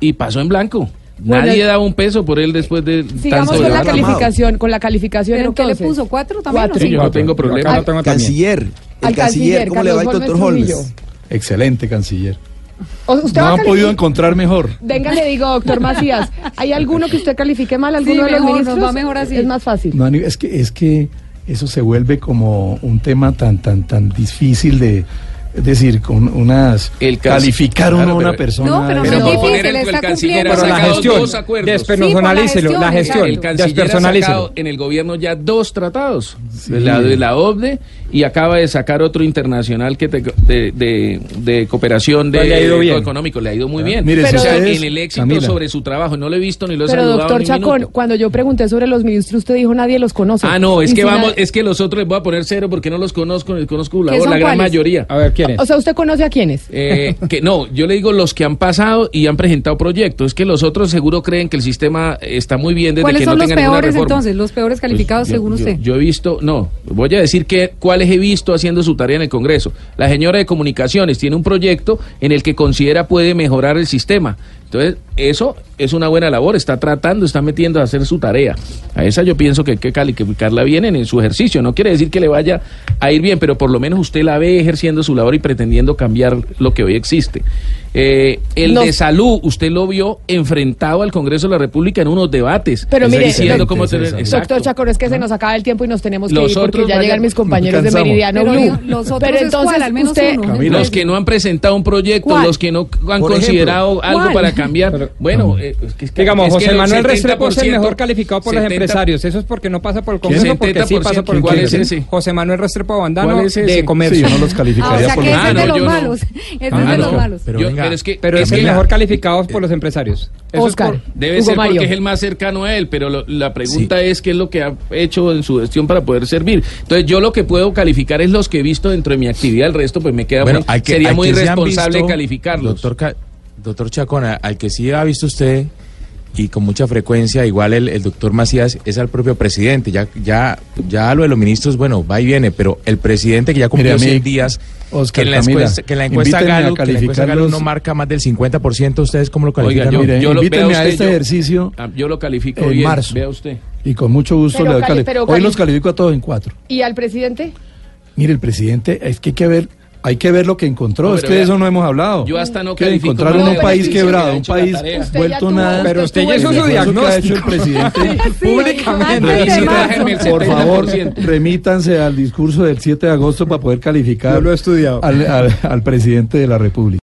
y pasó en blanco.
Bueno,
Nadie daba un peso por él después de
Sigamos
tanto
con la calificación, con la calificación
¿Pero qué le
entonces.
puso? ¿Cuatro también?
Cuatro.
o
Sí, yo
cinco?
no tengo problema.
Canciller. El
Al
canciller, ¿cómo le va el
Carlos
doctor
Holmes.
Excelente canciller.
O- ¿Usted
No
va a
han
calificar-
podido encontrar mejor.
Venga, le digo, doctor Macías, ¿hay alguno que usted califique mal? ¿Alguno
Sí,
de los
mejor, nos
ministros?
va mejor así.
Es más fácil.
No, es que es que eso se vuelve como un tema tan tan tan difícil de es decir, con unas
El
calificar uno
Claro,
a una
pero-
persona.
No, pero no
Pero
es
por
difícil,
poner el,
está
el canciller ha
Pero la gestión,
dos acuerdos.
despersonalícelo,
Sí,
la
la
gestión,
El canciller ha sacado en el gobierno ya dos tratados,
Sí.
la de la OCDE y acaba de sacar otro internacional que te- de, de, de cooperación de
Pues le ha ido bien.
económico, le ha ido muy bien.
Mire,
si
o sea, en el éxito
Camila.
sobre su trabajo, no lo he visto ni lo he
Pero
saludado
doctor
ni un
Chacón,
minuto.
cuando yo pregunté sobre los ministros, usted dijo nadie los conoce.
Ah, no, es
Y
que
si
vamos,
nadie-
es que los otros les voy a poner cero porque no los conozco, les conozco la,
¿Qué son
gran
cuáles?
mayoría.
A ver, ¿quién es?
O sea, ¿usted conoce a quiénes?
Eh, que no, yo le digo los que han pasado y han presentado proyectos. Es que los otros seguro creen que el sistema está muy bien desde
¿Cuáles
que
son
no
los
tengan ninguna
peores entonces? Los peores calificados
Pues yo-
según
yo-
usted.
Yo he visto, no, voy a decir que cuáles he visto haciendo su tarea en el Congreso. La señora de comunicaciones tiene un proyecto en el que considera puede mejorar el sistema. Entonces, eso es una buena labor, está tratando, está metiendo a hacer su tarea. A esa yo pienso que hay que calificarla bien en, en su ejercicio. No quiere decir que le vaya a ir bien, pero por lo menos usted la ve ejerciendo su labor y pretendiendo cambiar lo que hoy existe. Eh, el
No.
de salud, usted lo vio enfrentado al Congreso de la República en unos debates.
Pero mire,
diciendo cómo tener-.
Doctor. Chacón, es que se nos acaba el tiempo y nos tenemos que
Los
ir porque
otros
ya llegan mis compañeros de. Meridiano
Pero
Blue.
digo, los otros
Pero
es
entonces
cuál, al menos
usted,
uno.
Los que no han presentado un proyecto,
¿Cuál?
los que no han
Por
considerado
ejemplo.
algo
¿Cuál?
para cambiar.
Pero-
bueno, eh, es que-
Digamos,
es que
José
el
Manuel Restrepo es el
70%,
mejor calificado por los
70
empresarios. Eso es porque no pasa por el. Congreso, porque sí pasa por el
¿Cuál es ese?
José Manuel Restrepo Bandano de
Sí,
Comercio.
yo no los
Ah, o
calificaría
sea
por
que
los-
es de
Ah,
malos. Es
Ah,
de los malos.
pero
es que,
Pero es el mejor calificado por los empresarios.
Oscar.
Debe ser porque es el más cercano a él, pero lo- la pregunta es qué es lo que ha hecho en su gestión para poder servir. Entonces yo lo que puedo calificar es los que he visto dentro de mi actividad, el resto pues me queda
Bueno,
muy-
hay que-
sería muy irresponsable
visto,
calificarlos.
Doctor, doctor Chacona, al que sí ha visto usted y con mucha frecuencia, igual el, el doctor Macías, es al propio presidente. Ya, ya, ya lo de los ministros, bueno, va y viene, pero el presidente que ya cumplió
Mire, a mí,
100 días,
Oscar,
que en la
Camila,
encuesta, que en la encuesta Gallup, que en la encuesta no marca más del 50%, ¿ustedes cómo lo
Oiga,
califican?
yo,
Mire,
yo lo,
invítenme
vea
a
usted,
este
yo-
ejercicio
ah, yo lo califico
en
bien,
marzo.
vea usted.
y con mucho gusto
Pero
le doy
cali-
Hoy los califico a todos en cuatro.
¿Y al presidente?
Mire, el presidente, es que hay que ver, hay que ver lo que encontró.
No,
es que de eso no hemos hablado.
Yo hasta no
que encontraron
No,
un país quebrado, un país vuelto nada.
Pero
usted
ya hizo su
que ha hecho
diagnóstico.
el presidente.
Públicamente.
Por favor,
70%.
remítanse al discurso del 7 de agosto para poder calificar
Yo lo he estudiado.
al, al- al presidente de la República.